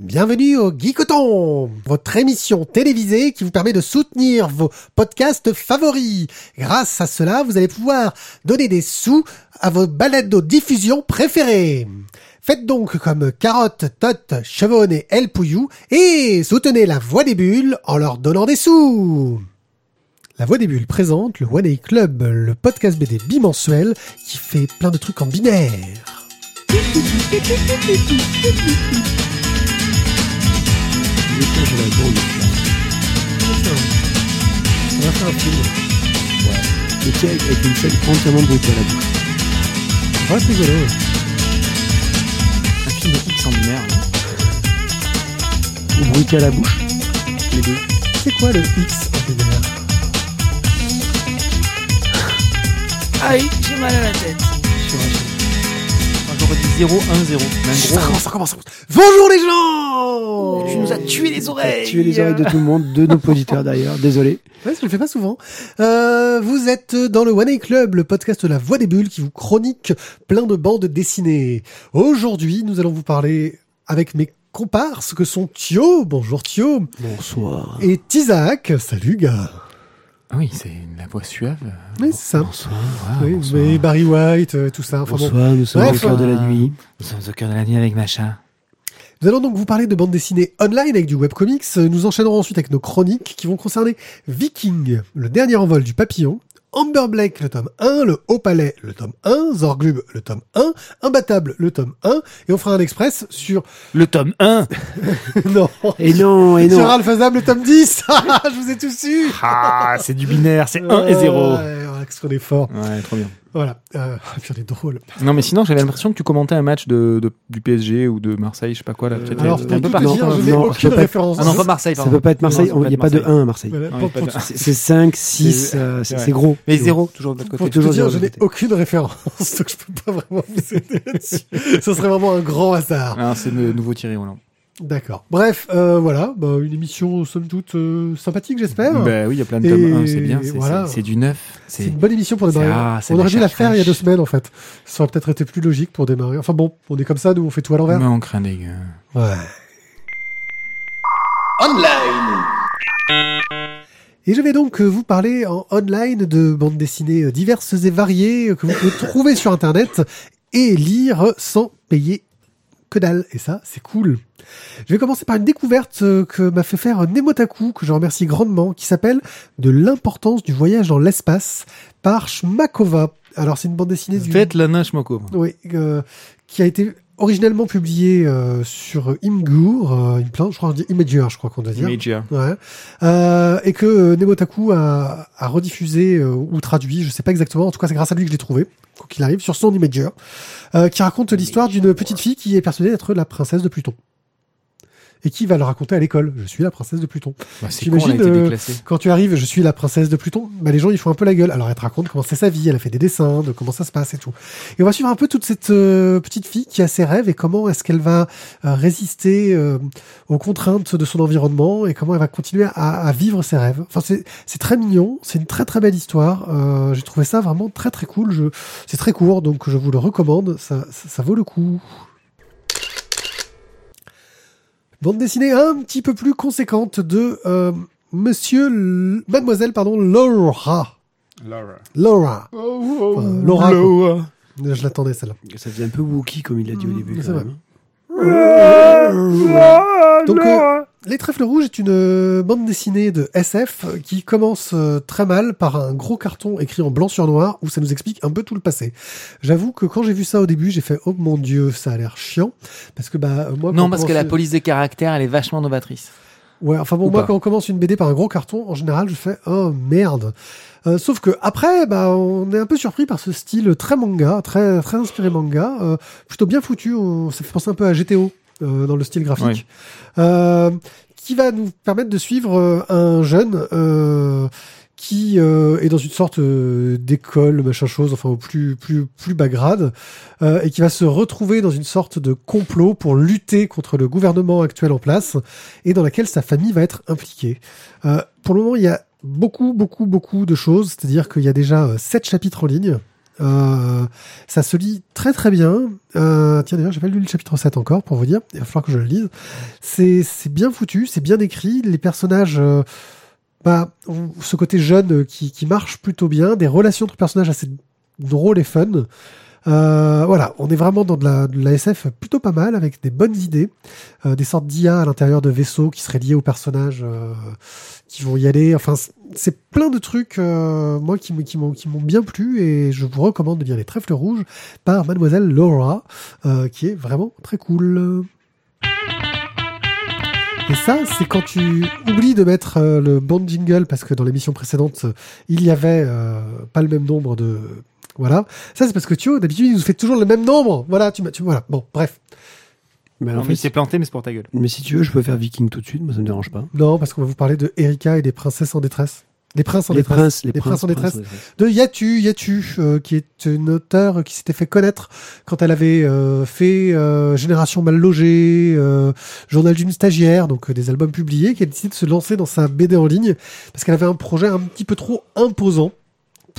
Bienvenue au Geekoton, votre émission télévisée qui vous permet de soutenir vos podcasts favoris. Grâce à cela, vous allez pouvoir donner des sous à vos balados diffusion préférées. Faites donc comme Carotte, Tot, Chevonne et El Pouillou et soutenez la Voix des Bulles en leur donnant des sous. La Voix des Bulles présente le One A Club, le podcast BD bimensuel qui fait plein de trucs en binaire. L'étage de la bande. On va faire un film. Le tien avec une scène entièrement brutale à la bouche. Ouais, c'est rigolo. ouais. Un film de X en là. Ou brutal à la bouche. les deux. C'est quoi le X en binaire Aïe, j'ai mal à la tête. J'aurais dit 0, 1, 0. Mais un Ça commence, ça commence, ça commence. Bonjour les gens Tu nous as tué les oreilles. Tuer les oreilles de tout le monde, de nos auditeurs d'ailleurs. Désolé. Ouais, je le fais pas souvent. Euh, vous êtes dans le One A Club, le podcast de la Voix des Bulles qui vous chronique plein de bandes dessinées. Aujourd'hui, nous allons vous parler avec mes comparses que sont Thio, bonjour Thio, Bonsoir. et Tizak, salut gars. Ah oui, c'est la voix suave. Oui, c'est ça. Bonsoir. Ah, Oui, bonsoir. mais Barry White, euh, tout ça. Enfin bon. Bonsoir, nous sommes Bref, au cœur de la nuit. Nous sommes au cœur de la nuit avec Macha. Nous allons donc vous parler de bandes dessinées online avec du webcomics. Nous enchaînerons ensuite avec nos chroniques qui vont concerner Viking, le dernier envol du papillon, Amber Blake, le tome 1, le Haut Palais, le tome 1, Zorglub, le tome 1, Imbattable, le tome 1, et on fera un express sur... Le tome 1. non Et non, et Sur non. Alphazam, le tome 10 Je vous ai tous su Ah, c'est du binaire, c'est 1 et 0. Ouais, on est fort. Ouais, trop bien. Voilà. Euh, puis on est drôle. Non, mais sinon, j'avais l'impression que tu commentais un match de, de- du PSG ou de Marseille, je sais pas quoi, là. Euh, Alors, un peu dire, non, je n'ai non, aucune ça référence. Ah non, pas Marseille, Ça pardon. peut pas être Marseille. Ça Il n'y a être pas de Marseille. 1 à Marseille. Voilà, C'est- C'est 5, 6, C'est- euh, gros. Mais C'est 0, toujours de l'autre côté. toujours dire, je n'ai aucune référence, donc je peux pas vraiment vous aider là-dessus. Ce serait vraiment un grand hasard. Ah, c'est le nouveau Thierry Roland. D'accord. Bref, euh, voilà, bah, une émission somme toute euh, sympathique, j'espère. Bah oui, il y a plein de tomes 1, c'est bien. c'est- voilà. Du neuf. c'est une bonne émission pour démarrer. ah, on aurait dû la faire il y a deux semaines en fait. Ça aurait peut-être été plus logique pour démarrer. Enfin bon, on est comme ça, nous on fait tout à l'envers. Mais on craint des gars. Ouais. Et je vais donc euh, vous parler en online de bandes dessinées euh, diverses et variées euh, que vous pouvez trouver sur internet et lire sans payer que dalle. Et ça, c'est cool. Je vais commencer par une découverte euh, que m'a fait faire Nemotaku, que je remercie grandement, qui s'appelle De l'importance du voyage dans l'espace par Shmakova. Alors c'est une bande dessinée du... Faites la Moko. Oui, euh, qui a été originellement publié euh, sur Imgur, euh, une plante, je crois, on dit Imager, je crois qu'on doit dire. Major. Ouais. Euh, et que euh, Nemotaku a, a rediffusé euh, ou traduit, je sais pas exactement, en tout cas c'est grâce à lui que je l'ai trouvé, quoi qu'il arrive, sur son Imager, euh, qui raconte l'histoire d'une petite fille qui est persuadée d'être la princesse de Pluton. Et qui va le raconter à l'école? Je suis la princesse de Pluton. Bah, c'est con, a euh. Quand tu arrives, je suis la princesse de Pluton, bah, les gens ils font un peu la gueule. Alors elle te raconte comment c'est sa vie, elle a fait des dessins, de comment ça se passe et tout. Et on va suivre un peu toute cette euh, petite fille qui a ses rêves et comment est-ce qu'elle va euh, résister aux contraintes de son environnement et comment elle va continuer à, à vivre ses rêves. Enfin c'est c'est très mignon, c'est une très très belle histoire. Euh, J'ai trouvé ça vraiment très très cool. Je c'est très court donc je vous le recommande. Ça ça, ça vaut le coup. Bande dessinée un petit peu plus conséquente de euh, Monsieur, L- Mademoiselle, pardon, Laura. Laura. Enfin, Laura. quoi. Je l'attendais celle-là. Ça faisait un peu Wookie comme il a dit au début. c'est vrai. Donc, euh, Les Trèfles Rouges est une euh, bande dessinée de SF qui commence euh, très mal par un gros carton écrit en blanc sur noir où ça nous explique un peu tout le passé. J'avoue que quand j'ai vu ça au début, j'ai fait oh mon dieu, ça a l'air chiant parce que bah moi Non, parce que la police des caractères, elle est vachement novatrice. Ouais, enfin bon, Ou moi pas. quand on commence une BD par un gros carton, en général, je fais oh merde. Euh, sauf que après, bah, on est un peu surpris par ce style très manga, très très inspiré manga, euh, plutôt bien foutu. On, ça fait penser un peu à GTO euh, dans le style graphique, euh, qui va nous permettre de suivre euh, un jeune euh, qui euh, est dans une sorte euh, d'école, machin chose, enfin au plus plus plus bas grade, euh, et qui va se retrouver dans une sorte de complot pour lutter contre le gouvernement actuel en place et dans laquelle sa famille va être impliquée. Euh, pour le moment, il y a beaucoup, beaucoup, beaucoup de choses. C'est-à-dire qu'il y a déjà euh, sept chapitres en ligne. Euh, ça se lit très très bien. Euh, tiens d'ailleurs, j'ai pas lu le chapitre 7 encore pour vous dire. Il va falloir que je le lise. C'est bien foutu, c'est bien écrit. Les personnages, euh, bah, ce côté jeune qui, qui marche plutôt bien. Des relations entre personnages assez drôles et fun. Euh, voilà, on est vraiment dans de la, de la SF plutôt pas mal, avec des bonnes idées, euh, des sortes d'IA à l'intérieur de vaisseaux qui seraient liés aux personnages euh, qui vont y aller. Enfin, c'est plein de trucs, euh, moi, qui, qui m'ont bien plu, et je vous recommande de lire Les Trèfles Rouges par Mademoiselle Laura, euh, qui est vraiment très cool. Et ça, c'est quand tu oublies de mettre euh, le bon jingle, parce que dans l'émission précédente, il y avait euh, pas le même nombre de... Voilà. Ça, c'est parce que Thio, d'habitude, il nous fait toujours le même nombre. Voilà, tu m'as... Tu... Voilà. Bon, bref. Mais Non, en mais il fait, s'est planté, mais c'est pour ta gueule. mais si tu veux, je peux faire Viking tout de suite, moi ça me dérange pas. Non, parce qu'on va vous parler de Erika et des princesses en détresse. Les princes en Les détresse. princes, les Les princes princes, en détresse. princes en détresse. de Yatu, Yatu, euh, qui est une auteure qui s'était fait connaître quand elle avait euh, fait euh, Génération mal logée, euh, Journal d'une stagiaire, donc euh, des albums publiés, qui a décidé de se lancer dans sa BD en ligne parce qu'elle avait un projet un petit peu trop imposant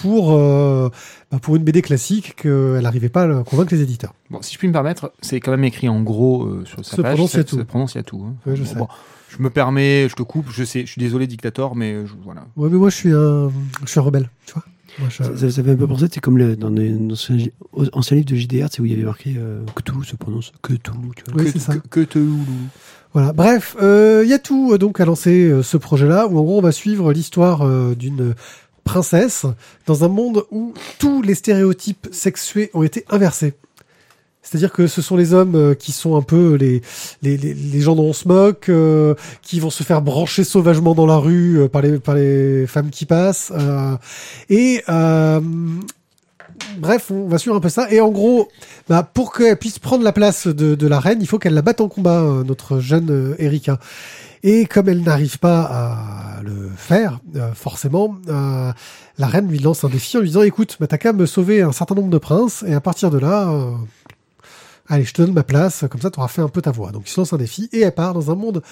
pour euh, bah, pour une BD classique qu'elle n'arrivait pas à convaincre les éditeurs. Bon, si je puis me permettre, c'est quand même écrit en gros euh, sur sa Se page. prononce ça- Yatou. Se prononce Yatou. hein. Ouais, je Bon, sais. bon, je me permets, je te coupe, je sais, je suis désolé, dictateur, mais je- voilà. Ouais, mais moi je suis un, je suis un rebelle, tu vois. Moi, je- Ça, ça- ça fait un peu penser, c'est comme le- dans les anciens, anciens livres de JDR, c'est où il y avait marqué euh, que tout se prononce que tout. Tu vois. Oui, que, c'est ça. loulou. Voilà. Bref, euh, Yatu euh, donc a lancé euh, ce projet-là où en gros on va suivre l'histoire euh, d'une princesse dans un monde où tous les stéréotypes sexués ont été inversés. C'est-à-dire que ce sont les hommes euh, qui sont un peu les, les, gens dont on se moque, euh, qui vont se faire brancher sauvagement dans la rue euh, par, les, par les femmes qui passent. et bref, on va suivre un peu ça. Et en gros, bah, pour qu'elle puisse prendre la place de, de la reine, il faut qu'elle la batte en combat, notre jeune Erika. Et comme elle n'arrive pas à le faire, euh, forcément, euh, la reine lui lance un défi en lui disant "Écoute, bah, t'as qu'à me sauver un certain nombre de princes, et à partir de là, euh, allez, je te donne ma place, comme ça, t'auras fait un peu ta voix." Donc, il se lance un défi et elle part dans un monde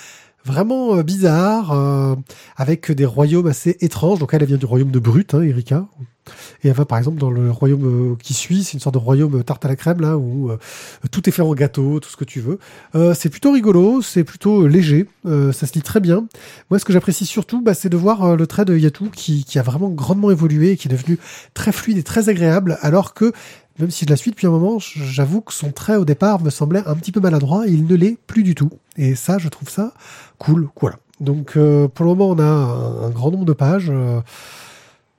vraiment euh, bizarre, euh, avec des royaumes assez étranges. Donc, elle, vient du royaume de Brut, hein, Erika. Et elle va par exemple dans le royaume euh, qui suit, c'est une sorte de royaume tarte à la crème là où euh, tout est fait en gâteau, tout ce que tu veux. C'est plutôt rigolo, c'est plutôt léger, ça se lit très bien. Moi, ce que j'apprécie surtout, bah, c'est de voir le trait de Yatou qui, qui a vraiment grandement évolué qui est devenu très fluide et très agréable, alors que même si je la suis depuis un moment, j'avoue que son trait au départ me semblait un petit peu maladroit et il ne l'est plus du tout. Et ça, je trouve ça cool. Voilà. Donc euh, pour le moment, on a un, un grand nombre de pages. euh,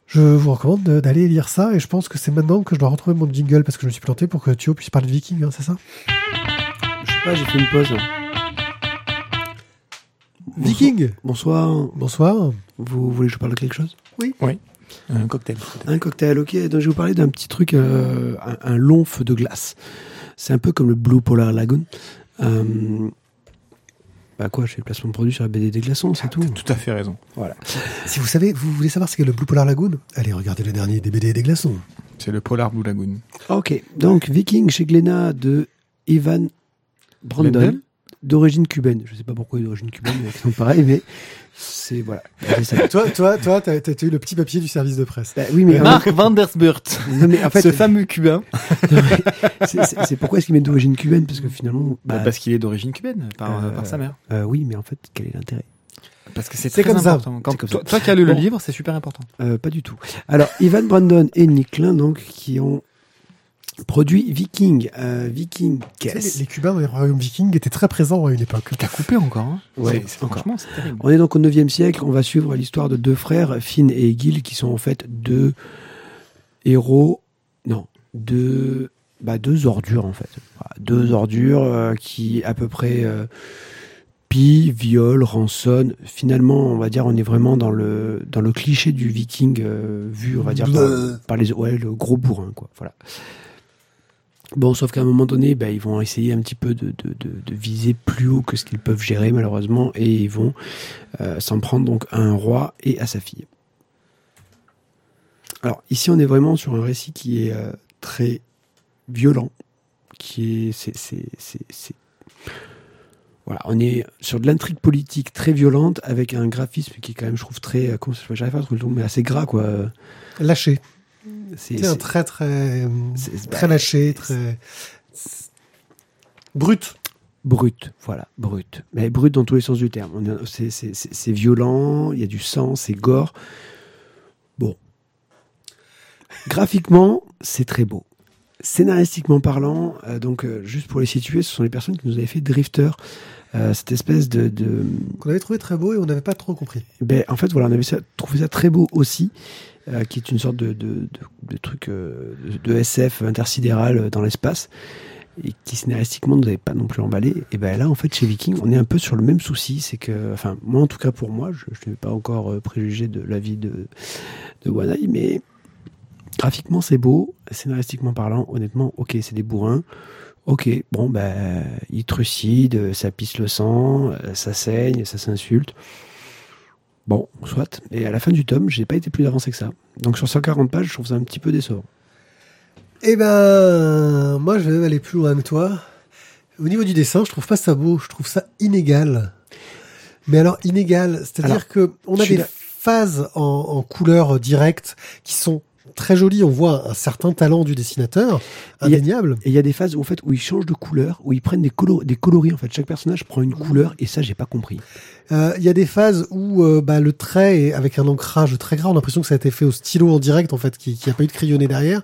je vous recommande de- d'aller lire ça et je pense que c'est maintenant que je dois retrouver mon jingle parce que je me suis planté pour que Thio puisse parler de Viking, hein, c'est ça? Je sais pas, j'ai fait une pause. Viking Bonsoir. Bonsoir. Vous voulez que je parle de quelque chose? Un cocktail. Un cocktail, ok. Donc je vais vous parler d'un petit truc, euh, un, un long feu de glace. C'est un peu comme le Blue Polar Lagoon. Euh, bah quoi, je fais le placement de produit sur la BD des glaçons, c'est tout. Tout à fait raison. Si vous savez, vous voulez savoir ce qu'est le Blue Polar Lagoon Allez, regardez le dernier des BD des glaçons. C'est le Polar Blue Lagoon. Ok, donc Viking chez Glénat de Ivan Brandon, Brandon d'origine cubaine. Je sais pas pourquoi il est d'origine cubaine, mais c'est pareil, mais c'est voilà. Ça. toi, toi, toi, t'as t'as eu le petit papier du service de presse. Bah oui, mais, Mark Vandersburt. non, mais en fait, ce fameux cubain. c'est- c'est c'est pourquoi est-ce qu'il met d'origine cubaine? Parce que finalement, Bah, bah, parce qu'il est d'origine cubaine, par, Euh, par sa mère. euh, oui, mais en fait, quel est l'intérêt? Parce que c'est très comme ça. important. Quand C'est comme toi, ça. toi qui as lu le Bon. livre, c'est super important. Euh, Pas du tout. Alors, Ivan Brandon et Nick Klein, donc, qui ont produit Viking, euh, Viking Caisse. Les, les Cubains dans les royaumes vikings étaient très présents à une époque. T'as coupé encore, hein Ouais, C'est- encore. Franchement, c'est terrible. On est donc au 9e siècle, on va suivre l'histoire de deux frères, Finn et Egil, qui sont en fait deux héros, non, deux, bah, deux ordures en fait. Deux ordures euh, qui à peu près euh, pillent, violent, rançonnent. Finalement, on va dire, on est vraiment dans le, dans le cliché du viking euh, vu, on va dire, par, par les, ouais, le gros bourrin, quoi. Voilà. Bon, sauf qu'à un moment donné, bah, ils vont essayer un petit peu de, viser plus haut que ce qu'ils peuvent gérer, malheureusement, et ils vont euh, s'en prendre donc à un roi et à sa fille. Alors, ici, on est vraiment sur un récit qui est euh, très violent, qui est. Voilà, on est sur de l'intrigue politique très violente avec un graphisme qui est quand même, je trouve, très. euh, Comment ça J'arrive pas à trouver le mais assez gras, quoi. Lâché. C'est un très très très bah, lâché, très brut. brut, voilà, brut. Mais brut dans tous les sens du terme. C'est violent, il y a du sang, c'est gore. Bon. Graphiquement, c'est très beau. Scénaristiquement parlant, euh, donc euh, juste pour les situer, ce sont les personnes qui nous avaient fait Drifter, euh, cette espèce de, de, Qu'on avait trouvé très beau et on n'avait pas trop compris. Ben, en fait, voilà, on avait ça- trouvé ça très beau aussi, euh, qui est une sorte de, truc euh, de, SF intersidéral euh, dans l'espace, et qui scénaristiquement ne nous avait pas non plus emballé. Et ben là, en fait, chez Viking, on est un peu sur le même souci, c'est que, enfin, moi en tout cas pour moi, je je n'ai pas encore préjugé de l'avis de, de Wanai, mais graphiquement c'est beau, scénaristiquement parlant, honnêtement, ok, c'est des bourrins. Ok, bon, ben, ils trucident, ça pisse le sang, ça saigne, ça s'insulte. Bon, soit. Et à la fin du tome, j'ai pas été plus avancé que ça. Donc sur 140 pages, je trouve ça un petit peu décevant. Eh ben, moi, je vais même aller plus loin que toi. Au niveau du dessin, je trouve pas ça beau. Je trouve ça inégal. Mais alors inégal, c'est-à-dire que on a des phases en, en couleur directe qui sont très jolies. On voit un certain talent du dessinateur, indéniable. Et il y a des phases où, en fait, où ils changent de couleur, où ils prennent des, colo- des coloris. En fait, chaque personnage prend une couleur, et ça, j'ai pas compris. Euh, Il y a des phases où euh, bah, le trait est avec un ancrage très gras. On a l'impression que ça a été fait au stylo en direct, en fait, qui qui a pas eu de crayonné derrière,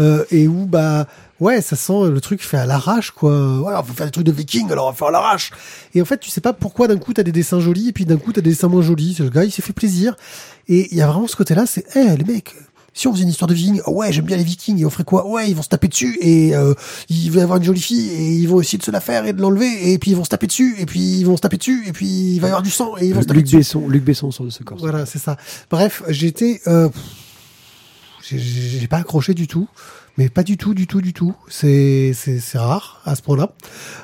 euh, et où bah ouais, ça sent le truc fait à l'arrache, quoi. Voilà, on faut faire des trucs de viking, alors on va faire à l'arrache. Et en fait, tu sais pas pourquoi d'un coup t'as des dessins jolis et puis d'un coup t'as des dessins moins jolis. Le gars, il s'est fait plaisir. Et il y a vraiment ce côté-là, c'est, eh les mecs. Si on faisait une histoire de vikings, oh ouais, j'aime bien les vikings, et on ferait quoi? Ouais, ils vont se taper dessus, et euh, il va y avoir une jolie fille, et ils vont essayer de se la faire et de l'enlever, et puis ils vont se taper dessus, et puis ils vont se taper dessus, et puis il va y avoir du sang, et ils vont se taper Luc dessus. Besson, Luc Besson sort de ce corps. Voilà, c'est ça. Bref, j'étais, euh, j'ai- pas accroché du tout, mais pas du tout, du tout, du tout. C'est c'est c'est rare à ce point-là.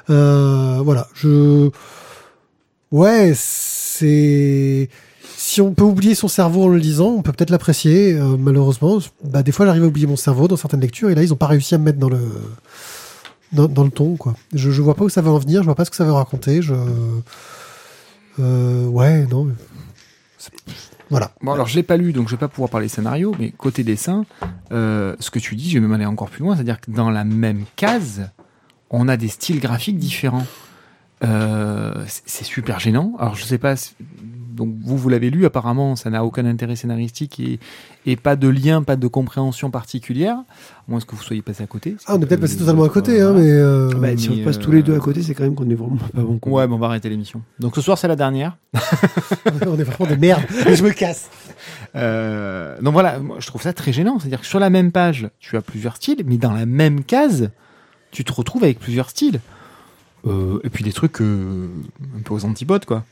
Euh, voilà, je, ouais, c'est si on peut oublier son cerveau en le lisant, on peut peut-être l'apprécier. euh, malheureusement, bah des fois j'arrive à oublier mon cerveau dans certaines lectures, et là ils ont pas réussi à me mettre dans le dans, le ton quoi. Je je vois pas où ça va en venir, je vois pas ce que ça va raconter. Je euh, ouais non. Voilà. Bon, alors je l'ai pas lu, donc je vais pas pouvoir parler scénario, mais côté dessin, euh, ce que tu dis, je vais même aller encore plus loin, c'est-à-dire que dans la même case, on a des styles graphiques différents. C'est super gênant. Alors je sais pas, donc vous vous l'avez lu, apparemment ça n'a aucun intérêt scénaristique et, et pas de lien, pas de compréhension particulière. À moins que vous soyez passé à côté. Ah, on est peut-être passé totalement à côté, hein, mais euh, Bah, si on passe euh, tous les deux à côté, c'est quand même qu'on est vraiment pas bon. quoi. Ouais, bon, on va arrêter l'émission. Donc ce soir c'est la dernière. on est vraiment des merdes. Je me casse. Euh, donc voilà, moi, je trouve ça très gênant. C'est-à-dire que sur la même page, tu as plusieurs styles, mais dans la même case, tu te retrouves avec plusieurs styles. Euh, et puis des trucs euh, un peu aux antipodes, quoi.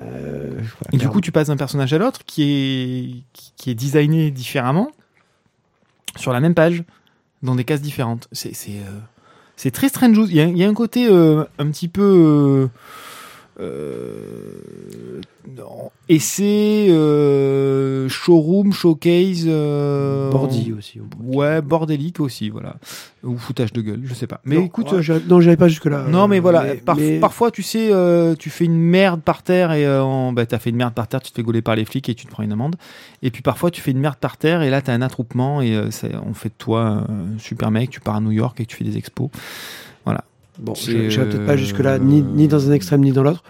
Euh, voilà, Et du coup, tu passes d'un personnage à l'autre qui est, qui, qui est designé différemment sur la même page, dans des cases différentes. C'est, c'est, euh, c'est très strange. Il y a, il y a un côté euh, un petit peu. Euh, euh, essai, euh, showroom, showcase. Euh, Bordy aussi. on Ouais, bordélique aussi, voilà. Ou foutage de gueule, je sais pas. Mais Non, écoute, ouais, j'irai- non, j'irai pas jusque là. non, mais voilà, Mais- par- mais- parfois, tu sais, euh, tu fais une merde par terre et euh, en- bah, t'as fait une merde par terre, tu te fais gauler par les flics et tu te prends une amende. Et puis parfois, tu fais une merde par terre et là, t'as un attroupement et euh, on fait de toi un super mec, tu pars à New York et tu fais des expos. Bon, je j'irai peut-être pas euh, jusque-là, ni, ni dans un extrême ni dans l'autre.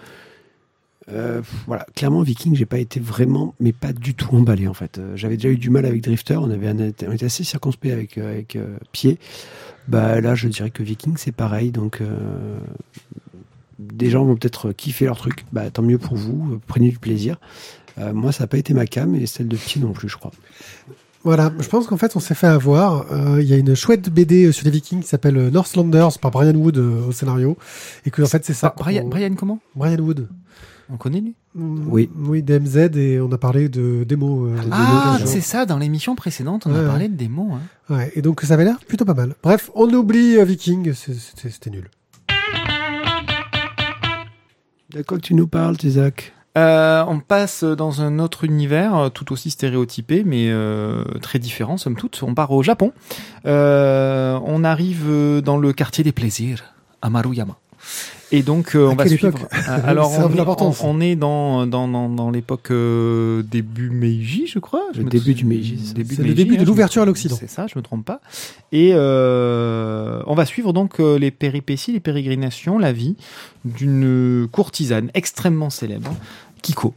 Euh, voilà, clairement, Viking, j'ai pas été vraiment, mais pas du tout emballé en fait. Euh, J'avais déjà eu du mal avec Drifter, on, avait un- on était assez circonspect avec, euh, avec euh, Pied. Bah, là, je dirais que Viking, c'est pareil. Donc, euh, des gens vont peut-être kiffer leur truc. Bah, tant mieux pour vous, euh, prenez du plaisir. Euh, moi, ça n'a pas été ma cam et celle de Pied non plus, je crois. Voilà, je pense qu'en fait, on s'est fait avoir. Euh, Il y a une chouette BD sur les Vikings qui s'appelle euh, Northlanders par Brian Wood euh, au scénario, et que en fait, c'est ça. Ah, Brian, comment? Brian Wood. On connaît lui? Mm, Oui. Oui, DMZ et on a parlé de démo. euh, de Ah, c'est ça, dans l'émission précédente, on Ouais, a ouais. parlé de démos. Hein. Ouais, et donc ça avait l'air plutôt pas mal. Bref, on oublie euh, Viking, c'était nul. De quoi tu nous parles, Isaac? Euh, on passe dans un autre univers, euh, tout aussi stéréotypé, mais euh, très différent, somme toute. On part au Japon. Euh, on arrive dans le quartier des plaisirs, à Maruyama. Et donc euh, on va suivre. Euh, Alors on, est, on- on est dans dans dans, dans l'époque euh, début Meiji, je crois. Je Le début du Meiji, c'est le Meiji, début hein, de je me l'ouverture à l'Occident. C'est ça, je me trompe pas. Et euh, on va suivre donc euh, les péripéties, les pérégrinations, la vie d'une courtisane extrêmement célèbre, Kiko.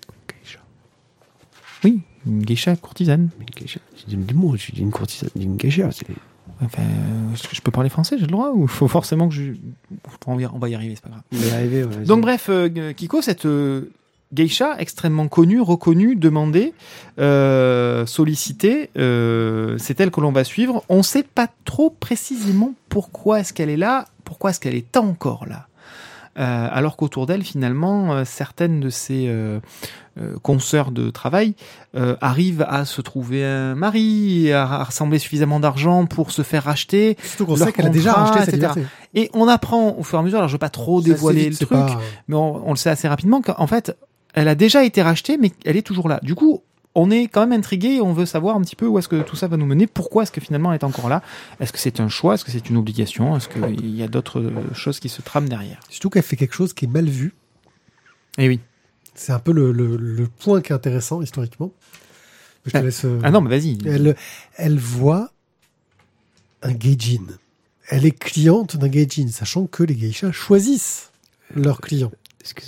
Oui, une geisha courtisane. Mais une geisha, j'ai dit mot, j'ai dit une courtisane, une geisha. Enfin, est-ce que je peux parler français, j'ai le droit? Ou faut forcément que je. On va y- arriver, c'est pas grave. On va y arriver, ouais. Donc bref, euh, Kiko, cette euh, geisha extrêmement connue, reconnue, demandée, euh, sollicitée, c'est elle que l'on va suivre. On ne sait pas trop précisément pourquoi est-ce qu'elle est là, pourquoi est-ce qu'elle est encore là. Euh, alors qu'autour d'elle, finalement, euh, certaines de ses euh, euh, consoeurs de travail euh, arrivent à se trouver un mari, à, à rassembler suffisamment d'argent pour se faire racheter. Surtout qu'on sait qu'elle a déjà racheté etc. liberté. Et on apprend au fur et à mesure, alors je ne veux pas trop dévoiler vite, le truc, pas- mais on, on le sait assez rapidement qu'en fait, elle a déjà été rachetée, mais elle est toujours là. Du coup, on est quand même intrigué et on veut savoir un petit peu où est-ce que tout ça va nous mener. Pourquoi est-ce que finalement elle est encore là Est-ce que c'est un choix Est-ce que c'est une obligation Est-ce qu'il y a d'autres euh, choses qui se trament derrière Surtout qu'elle fait quelque chose qui est mal vu. Eh oui. C'est un peu le, le- le point qui est intéressant historiquement. Je te Ah. laisse. euh, Ah non, mais vas-y. Elle, elle voit un gaijin. Elle est cliente d'un gaijin, sachant que les geishas choisissent leurs clients.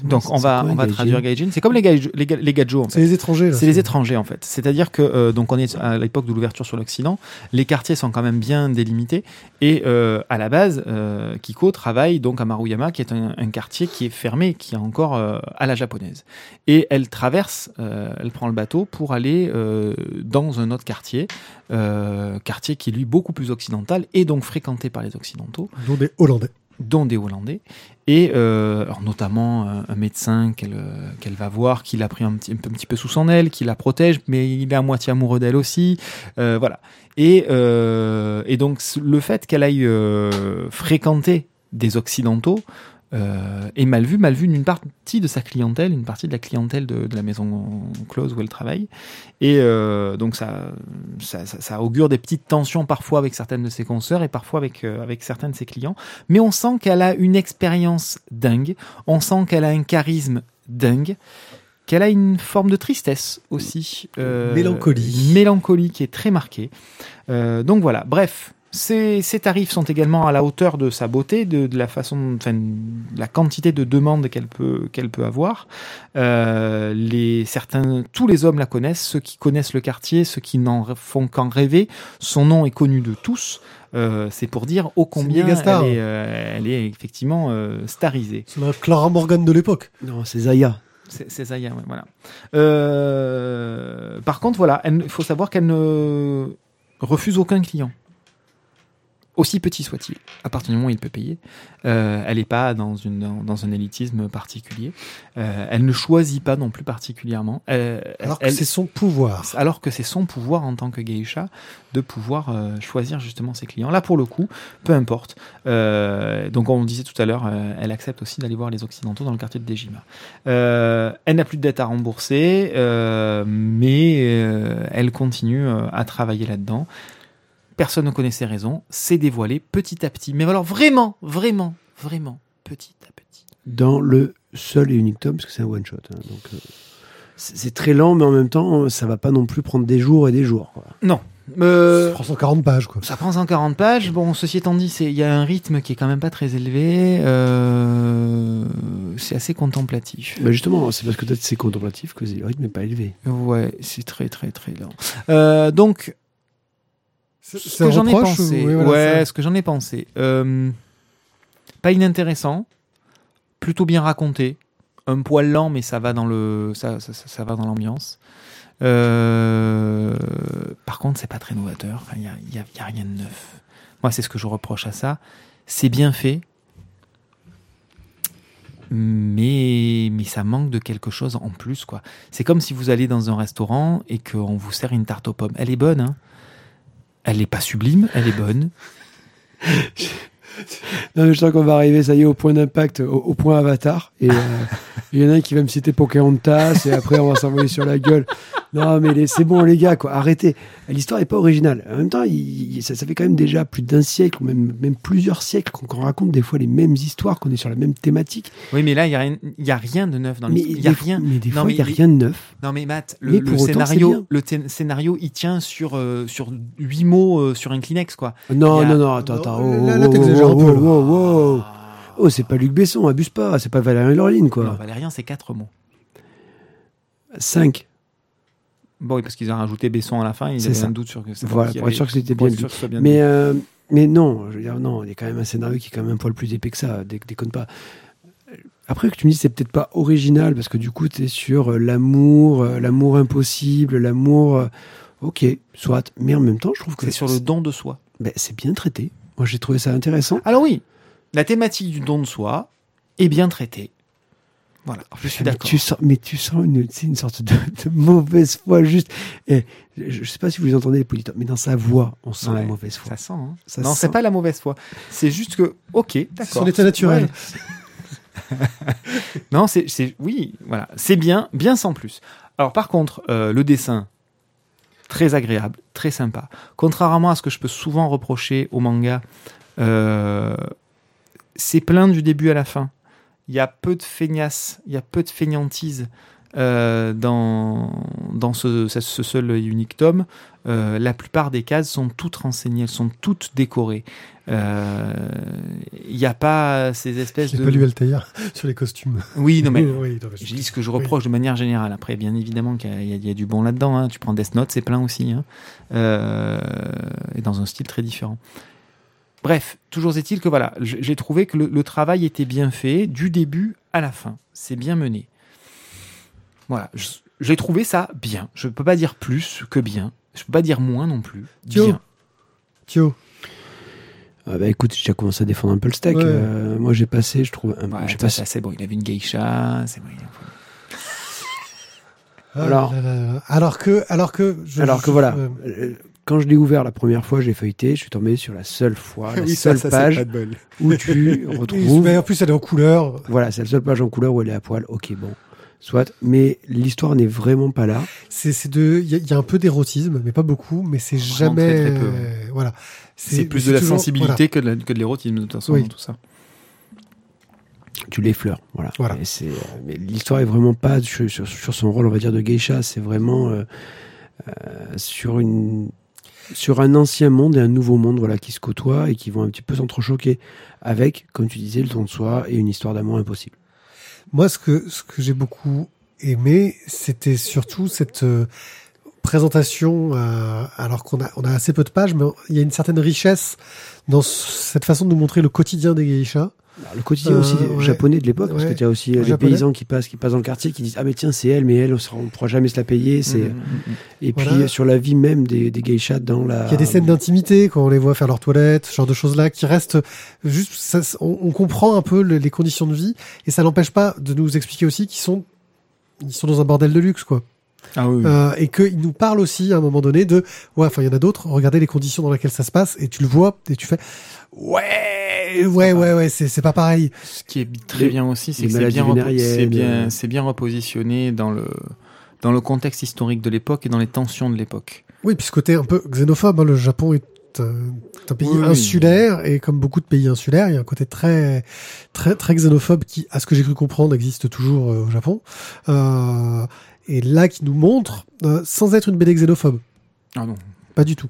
Donc on va on va traduire gaijin. C'est comme les gaijin, les, les gajo en fait. C'est les étrangers. là. C'est les étrangers en fait. C'est-à-dire que euh, donc on est à l'époque de l'ouverture sur l'Occident, les quartiers sont quand même bien délimités et euh, à la base, euh, Kiko travaille donc à Maruyama, qui est un, un quartier qui est fermé, qui est encore euh, à la japonaise. Et elle traverse, euh, elle prend le bateau pour aller euh, dans un autre quartier, euh, quartier qui est lui beaucoup plus occidental et donc fréquenté par les occidentaux Dont des Hollandais. Dont des Hollandais, et euh, alors notamment euh, un médecin qu'elle euh, va voir, qui l'a pris un petit, un petit peu sous son aile, qui la protège, mais il est à moitié amoureux d'elle aussi, voilà. Et, et donc le fait qu'elle aille fréquenter des Occidentaux euh, est mal vu, mal vu d'une partie de sa clientèle, une partie de la clientèle de, de la maison close où elle travaille. Et euh, donc ça, ça, ça, ça augure des petites tensions parfois avec certaines de ses consoeurs et parfois avec, euh, avec certains de ses clients. Mais on sent qu'elle a une expérience dingue, on sent qu'elle a un charisme dingue, qu'elle a une forme de tristesse aussi. euh, Mélancolie. mélancolie qui est très marquée. Euh, donc voilà, bref. Ces, ces tarifs sont également à la hauteur de sa beauté, de, de la façon, enfin, de la quantité de demandes qu'elle peut, qu'elle peut avoir. Euh, les, certains, tous les hommes la connaissent, ceux qui connaissent le quartier, ceux qui n'en font qu'en rêver. Son nom est connu de tous. Euh, c'est pour dire ô combien elle est, euh, elle est effectivement euh, starisée. C'est la Clara Morgan de l'époque. Non, c'est Zaya. C'est c'est Zaya, ouais, voilà. Euh, par contre, voilà, il faut savoir qu'elle ne refuse aucun client. Aussi petit soit-il, à partir du moment où il peut payer. Euh, elle n'est pas dans, une, dans, dans un élitisme particulier. Euh, elle ne choisit pas non plus particulièrement. Euh, Alors que elle- c'est son pouvoir. alors que c'est son pouvoir en tant que geisha de pouvoir euh, choisir justement ses clients. Là, pour le coup, peu importe. Euh, donc, on disait tout à l'heure, elle accepte aussi d'aller voir les Occidentaux dans le quartier de Dejima. Euh, elle n'a plus de dette à rembourser, euh, mais elle continue à travailler là-dedans. Personne ne connaît ses raisons. C'est dévoilé petit à petit. Mais alors, vraiment, vraiment, vraiment, petit à petit. Dans le seul et unique tome, parce que c'est un one-shot. hein, donc, euh, c'est très lent, mais en même temps, ça va pas non plus prendre des jours et des jours. quoi. Non. Euh, Ça prend 140 pages, quoi. Ça prend 140 pages. Bon, ceci étant dit, c'est- il y a un rythme qui est quand même pas très élevé. Euh, c'est assez contemplatif. Bah justement, c'est parce que peut-être c'est contemplatif que le rythme n'est pas élevé. Ouais, c'est très très très lent. Euh, donc, ce que j'en ai pensé, ou- oui, voilà, ouais, ça- ce que j'en ai pensé, euh, pas inintéressant, plutôt bien raconté, un poil lent, mais ça va dans le, ça, ça, ça- va dans l'ambiance. Euh, par contre, c'est pas très novateur. Il y a, y a- y a rien de neuf. Moi, c'est ce que je reproche à ça. C'est bien fait, mais mais ça manque de quelque chose en plus, quoi. C'est comme si vous allez dans un restaurant et qu'on vous sert une tarte aux pommes. Elle est bonne, hein. Elle n'est pas sublime, elle est bonne. Non, mais je sens qu'on va arriver, ça y est, au point d'impact, au, au point avatar. Et euh, il y en a un qui va me citer Pocahontas, et après on va s'envoyer sur la gueule. Non, mais les- c'est bon, les gars, quoi. Arrêtez. L'histoire est pas originale. En même temps, il- il- ça, ça fait quand même déjà plus d'un siècle, ou même, même plusieurs siècles, qu'on qu'on raconte des fois les mêmes histoires, qu'on est sur la même thématique. Oui, mais là, il n'y a, rien- il y a rien de neuf dans l'histoire. Il y a des- rien. Mais des Non, fois, mais il n'y a rien de neuf. Non, mais Matt, le, Mais le pour autant, c'est scénario, le scénario, il tient sur, euh, sur huit mots euh, sur un Kleenex, quoi. Non, a- non, non, attends, attends. là, Oh, là, oh, oh, un peu, là. c'est pas Luc Besson, abuse pas. C'est pas Valérie Lorline, Non, quoi. Valérien, c'est quatre mots. 5. Bon, oui, parce qu'ils ont rajouté Besson à la fin, ils avaient ça. un doute sur que c'est Voilà, pour être sûr que c'était bien bien Mais, euh, mais non, je veux dire, non, il y a quand même un scénario qui est quand même un poil plus épais que ça, dé- déconne pas. Après que tu me dis c'est peut-être pas original parce que du coup tu es sur euh, l'amour, euh, l'amour impossible, l'amour euh, OK, soit, mais en même temps, je trouve que c'est sur le don de soi. ben, c'est bien traité. Moi, j'ai trouvé ça intéressant. Alors oui, la thématique du don de soi est bien traitée. Voilà, je suis Mais d'accord. tu sens, mais tu sens une, une sorte de, de mauvaise foi juste. Et je, je sais pas si vous les entendez les politeurs, mais dans sa voix, on sent la mauvaise foi. Ça sent. Hein Ça non, sent. c'est pas la mauvaise foi. C'est juste que, ok, C'est d'accord. son état naturel. Ouais. non, c'est, c'est, oui, voilà, c'est bien, bien sans plus. Alors par contre, euh, le dessin, très agréable, très sympa. Contrairement à ce que je peux souvent reprocher au manga, euh, c'est plein du début à la fin. Il y a peu de feignasse, il y a peu de feignantise euh, dans, dans ce, seul et unique tome. Euh, la plupart des cases sont toutes renseignées, elles sont toutes décorées. Euh, Il n'y a pas ces espèces J'ai de... pas lu Altair sur les costumes. Oui, non mais Oui, je dis ce que je reproche de manière générale. Après, bien évidemment qu'il y, a- y du bon là-dedans. hein. Tu prends Death Note, c'est plein aussi. hein. Euh, et dans un style très différent. Bref, toujours est-il que voilà, j'ai trouvé que le, le travail était bien fait du début à la fin. C'est bien mené. Voilà, j'ai trouvé ça bien. Je ne peux pas dire plus que bien. Je peux pas dire moins non plus. Thio. Bien. Thio. Ah bah écoute, j'ai déjà commencé à défendre un peu le steak. Ouais. Euh, moi, j'ai passé, je trouve. Un, Ouais, j'ai ça, passé- ça, c'est bon. Il avait une geisha. C'est bon. il Ah Alors- alors que, alors que, je- Alors que je- voilà, euh, quand je l'ai ouvert la première fois, j'ai feuilleté, je suis tombé sur la seule fois, la Oui, ça, seule ça, c'est page où tu retrouves. mais en plus, elle est en couleur. Voilà, c'est la seule page en couleur où elle est à poil. Ok, bon, soit. Mais l'histoire n'est vraiment pas là. C'est, c'est de, il y, a- il y a un peu d'érotisme, mais pas beaucoup, mais c'est jamais, très, très peu, euh, voilà. C'est plus de la toujours- sensibilité que de la- que de l'érotisme, de toute façon, Oui. tout ça. Tu l'effleures, voilà. Voilà. Euh, mais l'histoire est vraiment pas sur, sur- sur son rôle, on va dire, de geisha. C'est vraiment euh, euh, sur une sur un ancien monde et un nouveau monde, voilà, qui se côtoient et qui vont un petit peu s'entrechoquer avec, comme tu disais, le don de soi et une histoire d'amour impossible. Moi, ce que, ce que j'ai beaucoup aimé, c'était surtout cette euh, présentation, euh, alors qu'on a, on a assez peu de pages, mais il y a une certaine richesse dans ce- cette façon de nous montrer le quotidien des geishas. Alors, le quotidien Euh, aussi ouais. japonais de l'époque, parce que tu as aussi euh, les Japonais. paysans qui passent, qui passent dans le quartier, qui disent ah mais tiens c'est elle, mais elle on ne pourra jamais se la payer. C'est Mhm, mhm. et puis Voilà. euh, sur la vie même des, des geishas dans la. Il y a des scènes d'intimité quand on les voit faire leur toilette, ce genre de choses-là, qui restent juste. ça- on, on comprend un peu le- les conditions de vie, et ça n'empêche pas de nous expliquer aussi qu'ils sont, ils sont dans un bordel de luxe, quoi. Ah oui. oui. Euh, et qu'ils nous parlent aussi à un moment donné de ouais enfin il y en a d'autres regardez les conditions dans lesquelles ça se passe et tu le vois et tu fais ouais ouais ouais ouais c'est c'est pas pareil Ce qui est très Les- bien aussi, c'est que c'est bien, bien, euh. c'est bien repositionné dans le, dans le contexte historique de l'époque et dans les tensions de l'époque. oui puis ce côté un peu xénophobe hein, le Japon est un, pays Oui, oui. insulaire et comme beaucoup de pays insulaires il y a un côté très très très xénophobe qui à ce que j'ai cru comprendre existe toujours euh, au Japon euh, et là qui nous montre euh, sans être une BD xénophobe Ah non. pas du tout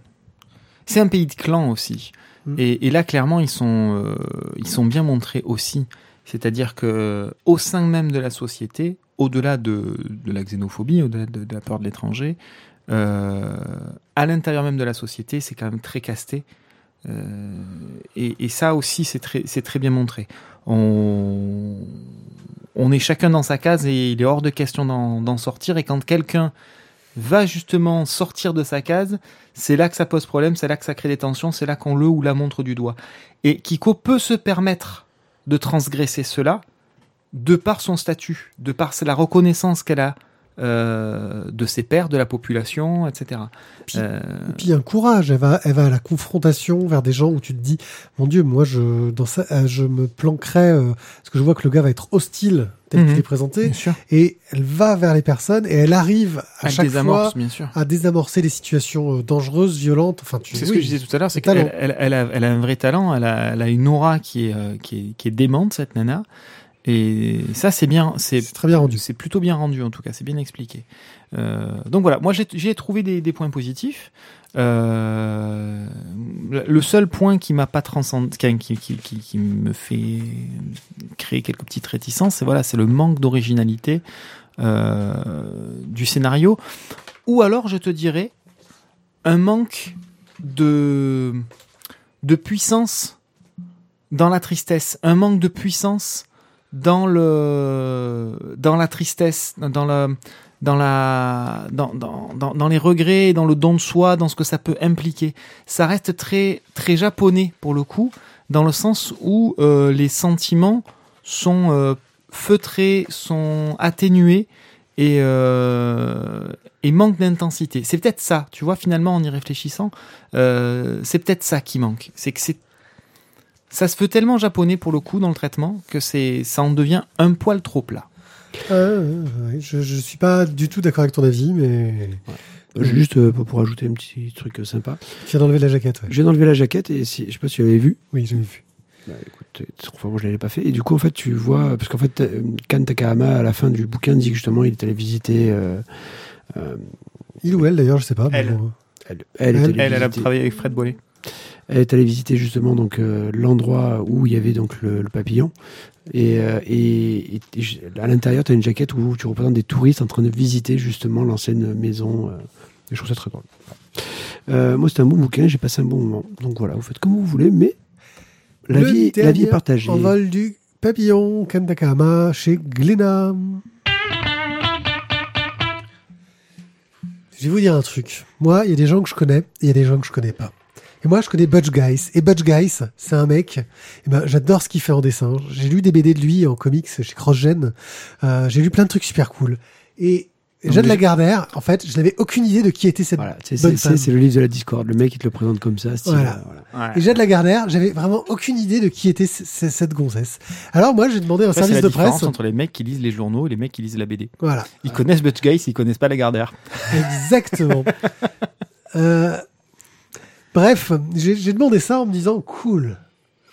C'est un pays de clans aussi. Mm. Et, là, clairement, ils sont, euh, ils sont bien montrés aussi. C'est-à-dire que au sein même de la société, au-delà de, de la xénophobie, au-delà de, la peur de l'étranger, euh, à l'intérieur même de la société, c'est quand même très casté. Euh, et, ça aussi, c'est très, très bien montré. On, on est chacun dans sa case et il est hors de question d'en sortir. Et quand quelqu'un va justement sortir de sa case, c'est là que ça pose problème, c'est là que ça crée des tensions, c'est là qu'on le ou la montre du doigt. Et Kiko peut se permettre de transgresser cela de par son statut, de par la reconnaissance qu'elle a euh, de ses pairs, de la population, etc. Puis- Euh, Et puis un courage, elle va, elle va à la confrontation vers des gens où tu te dis, mon Dieu, moi je dans ça, euh, je me planquerais euh, parce que je vois que le gars va être hostile tel Mhm. qu'il est présenté, et elle va vers les personnes et elle arrive à chaque fois bien sûr. à désamorcer des situations dangereuses, violentes. Enfin, tu. C'est ce que je disais tout à l'heure, c'est qu'elle elle, elle a, elle a un vrai talent, elle a, a une aura qui est, qui est, qui est démente, cette nana. Et ça, c'est bien, c'est très bien rendu. C'est plutôt bien rendu en tout cas, c'est bien expliqué. Euh, donc voilà, moi j'ai trouvé des, des points positifs. Euh, le seul point qui m'a pas transcendé, qui, qui, qui, qui- qui me fait créer quelques petites réticences, c'est voilà, c'est le manque d'originalité euh, du scénario, ou alors je te dirais un manque de de puissance dans la tristesse, un manque de puissance dans le dans la tristesse, dans la dans la dans, dans, dans, les regrets, dans le don de soi, dans ce que ça peut impliquer. Ça reste très très japonais pour le coup, dans le sens où euh, les sentiments sont euh, feutrés, sont atténués et euh, et manquent d'intensité. C'est peut-être ça, tu vois, finalement en y réfléchissant, euh, c'est peut-être ça qui manque. C'est que c'est ça se fait tellement japonais pour le coup dans le traitement que c'est ça en devient un poil trop plat. Euh, ouais, je, je suis pas du tout d'accord avec ton avis, mais Juste euh, pour, pour ajouter un petit truc euh, sympa. tu viens d'enlever la jaquette. Ouais. Je viens d'enlever la jaquette et si, je sais pas si tu l'avais vu. Oui, j'ai vu. Bah, écoute, euh, enfin, moi je l'avais pas fait. Et du coup, en fait, tu vois, parce qu'en fait, euh, Kan Takahama, à la fin du bouquin, dit que justement, il est allé visiter. euh, euh, Il ou elle d'ailleurs, je sais pas. Elle. bon. elle, elle, Elle, allée Elle, elle a travaillé avec Fred Boilet. Elle est allée visiter justement donc euh, l'endroit où il y avait donc le, le papillon. Et, euh, et, à l'intérieur, tu as une jaquette où tu représentes des touristes en train de visiter justement l'ancienne maison. euh, et je trouve ça très drôle. Euh, moi, c'était un bon bouquin, j'ai passé un bon moment. Donc voilà, vous faites comme vous voulez, mais la, Le vie, la vie est partagée. En vol du papillon Kantakama chez Glénat. Je vais vous dire un truc. Moi, il y a des gens que je connais et il y a des gens que je connais pas. Et moi, je connais Butch Guys. Et Butch Guys, c'est un mec, eh ben, j'adore ce qu'il fait en dessin. J'ai lu des BD de lui en comics chez CrossGen. Euh, j'ai lu plein de trucs super cool. Et Jeanne Lagardère, en fait, je n'avais aucune idée de qui était cette Voilà, c'est bonne femme. c'est le livre de la Discord. Le mec, il te le présente comme ça. style, Voilà. euh, voilà. Et Jeanne Lagardère, j'avais vraiment aucune idée de qui était c- c- cette gonzesse. Alors moi, j'ai demandé un Ça, c'est service la de différence presse. entre les mecs qui lisent les journaux et les mecs qui lisent la BD. Voilà, Ils connaissent Butch Guys, ils connaissent pas la Gardère. exactement. Euh, bref, j'ai demandé ça en me disant cool,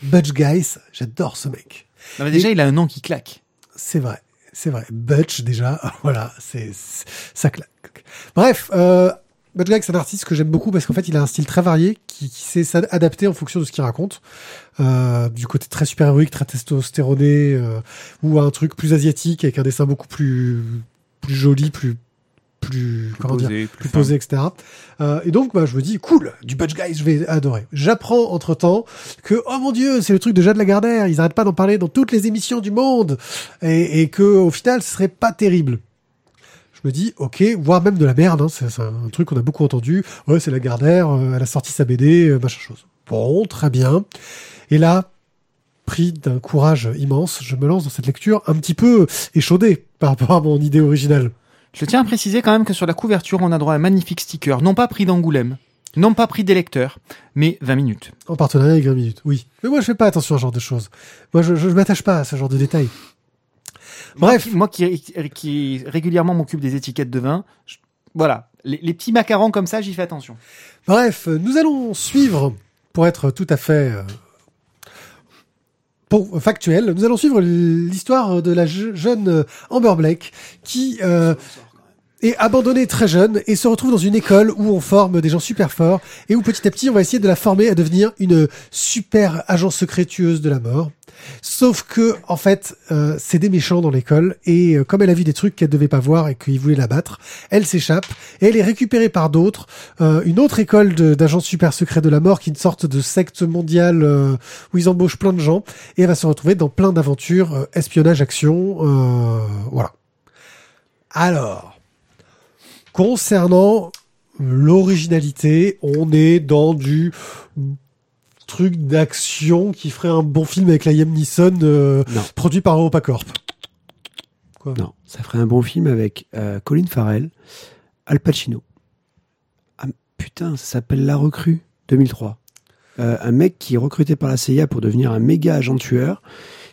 Butch Guys, j'adore ce mec. Non, mais déjà, il a un nom qui claque. C'est vrai, c'est vrai. Butch déjà, voilà, c'est ça claque. Bref, euh, Butch Guys, c'est un artiste que j'aime beaucoup parce qu'en fait, il a un style très varié qui, qui sait s'adapter en fonction de ce qu'il raconte. Euh, du côté très super héroïque, très testostéroné, euh, ou à un truc plus asiatique avec un dessin beaucoup plus plus joli, plus plus, comment dire, posé, plus fin. posé, etc. Euh, et donc, bah, je me dis, cool, du Butch Guys, je vais adorer. J'apprends entre temps que, oh mon dieu, c'est le truc de Jade Lagardère, ils arrêtent pas d'en parler dans toutes les émissions du monde, et, et que au final, ce serait pas terrible. Je me dis, ok, voire même de la merde, hein, c'est un truc qu'on a beaucoup entendu. Ouais, c'est Lagardère, euh, elle a sorti sa BD, euh, machin chose. Bon, très bien. Et là, pris d'un courage immense, je me lance dans cette lecture un petit peu échaudé par rapport à mon idée originale. Je tiens à préciser quand même que sur la couverture, on a droit à un magnifique sticker, non pas pris d'Angoulême, non pas pris des lecteurs, mais 20 minutes. En partenariat avec 20 minutes, oui. Mais moi, je fais pas attention à ce genre de choses. Moi, je, je, je m'attache pas à ce genre de détails. Bref. Moi qui, moi qui, qui régulièrement m'occupe des étiquettes de vin, je- voilà, les, les petits macarons comme ça, j'y fais attention. Bref, nous allons suivre, pour être tout à fait euh, pour, factuel, nous allons suivre l'histoire de la je- jeune euh, Amber Blake qui euh, est abandonnée très jeune et se retrouve dans une école où on forme des gens super forts et où petit à petit on va essayer de la former à devenir une super agent secret tueuse de la mort. Sauf que en fait, euh, c'est des méchants dans l'école et euh, comme elle a vu des trucs qu'elle devait pas voir et qu'ils voulaient la battre, elle s'échappe et elle est récupérée par d'autres, euh, une autre école d'agents super secrets de la mort qui est une sorte de secte mondiale où ils embauchent plein de gens et elle va se retrouver dans plein d'aventures, espionnage, action, voilà. Alors, concernant l'originalité, on est dans du truc d'action qui ferait un bon film avec Liam Neeson euh, produit par EuropaCorp. quoi? Non, ça ferait un bon film avec euh, Colin Farrell, Al Pacino. Ah, putain, ça s'appelle La Recrue 2003. Euh, un mec qui est recruté par la CIA pour devenir un méga agent tueur,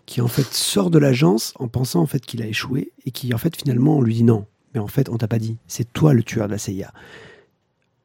qui en fait sort de l'agence en pensant en fait qu'il a échoué et qui en fait finalement on lui dit non. Mais en fait on t'a pas dit, c'est toi le tueur de la CIA.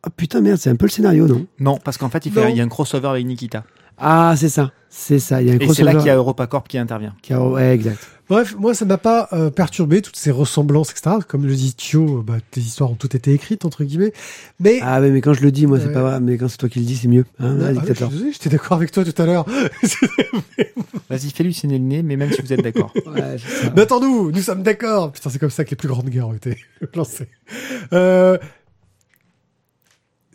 Ah putain merde, c'est un peu le scénario non? Non, parce qu'en fait, il, fait, Non. il y a un crossover avec Nikita. Ah c'est ça, c'est ça. Il y a un Et c'est là qu'il y a EuropaCorp qui intervient. qui a- Ouais exact. Bref, moi, ça m'a pas euh, perturbé, toutes ces ressemblances, etc. Comme le dit Thio, bah, tes histoires ont toutes été écrites, entre guillemets. Mais... Ah mais quand je le dis moi c'est Ouais. pas vrai, mais quand c'est toi qui le dis c'est mieux. Hein, Ah, là, ah, je dictateur. suis désolé, j'étais d'accord avec toi tout à l'heure. Vas-y, fais-lui signer le nez, mais même si vous êtes d'accord. Ouais, attends-nous, nous sommes d'accord. Putain, c'est comme ça que les plus grandes guerres ont été lancées. Euh,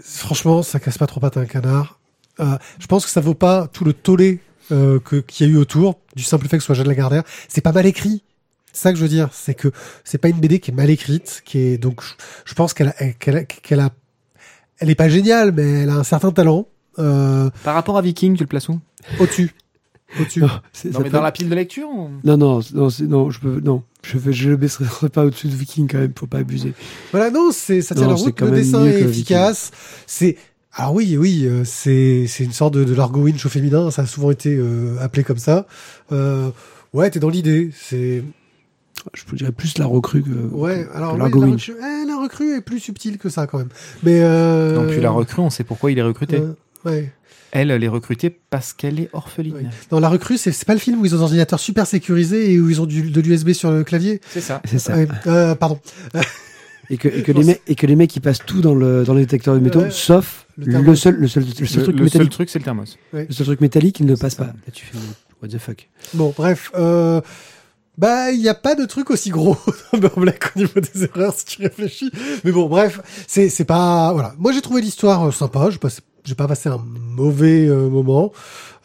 Franchement, ça casse pas trop pattes à un canard. Euh, je pense que ça vaut pas tout le tollé euh, que qu'il y a eu autour du simple fait que ce soit Jeanne Lagardère. C'est pas mal écrit. C'est ça que je veux dire, c'est que c'est pas une BD qui est mal écrite, qui est donc je, je pense qu'elle a, qu'elle a, qu'elle a, elle est pas géniale, mais elle a un certain talent euh, Par rapport à Viking, tu le places où au-dessus, au-dessus. Non, mais dans la pile de lecture ou- Non, non, non, je peux, non, je vais, je le baisserai pas au-dessus de Viking quand même, faut pas abuser. Voilà, non, c'est ça tient la c'est route. Le dessin est efficace. C'est alors oui, oui, euh, c'est c'est une sorte de, de Largo Winch au féminin. Ça a souvent été euh, appelé comme ça. Euh, ouais, t'es dans l'idée. C'est Je vous dirais plus la recrue que. ouais. Alors que la, Winch. eh, la recrue est plus subtile que ça quand même. Mais euh, Non, puis la recrue, on sait pourquoi il est recruté. euh, ouais. Elle, elle est recrutée parce qu'elle est orpheline. Ouais. Non, la recrue, c'est pas le film où ils ont des ordinateurs super sécurisés et où ils ont du, de l'USB sur le clavier. C'est ça. C'est ça. Ouais, euh, pardon. Et que, et que les mecs, et que les mecs, ils passent tout dans le, dans le détecteur de métaux, Ouais. sauf Le seul, le seul, le seul Le, truc le seul truc, c'est le thermos. Le seul truc métallique, il ne passe ça. pas. Là, tu fais, what the fuck. Bon, bref. Euh, bah, il n'y a pas de truc aussi gros dans Burn Black au niveau des erreurs, si tu réfléchis. Mais bon, bref, c'est c'est pas... Voilà. Moi, j'ai trouvé l'histoire euh, sympa. J'ai passé- j'ai pas passé un mauvais euh, moment.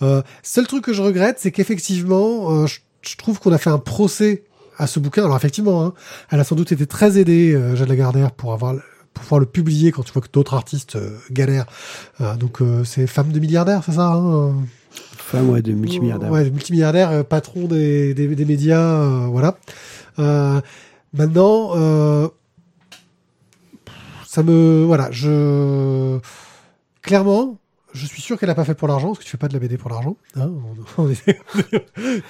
Euh, seul truc que je regrette, c'est qu'effectivement, euh, je, je trouve qu'on a fait un procès à ce bouquin. Alors, effectivement, hein, elle a sans doute été très aidée, euh, Jeanne Lagardère, pour avoir... pour pouvoir le publier quand tu vois que d'autres artistes euh, galèrent. Euh, donc euh, c'est Femme de milliardaire, c'est ça hein Femme, ouais, de multimilliardaire. Ouais, de multimilliardaire, patron des, des, des médias, euh, voilà. Euh, maintenant, euh, ça me, voilà, je, clairement, je suis sûr qu'elle a pas fait pour l'argent, parce que tu fais pas de la BD pour l'argent. Hein, est-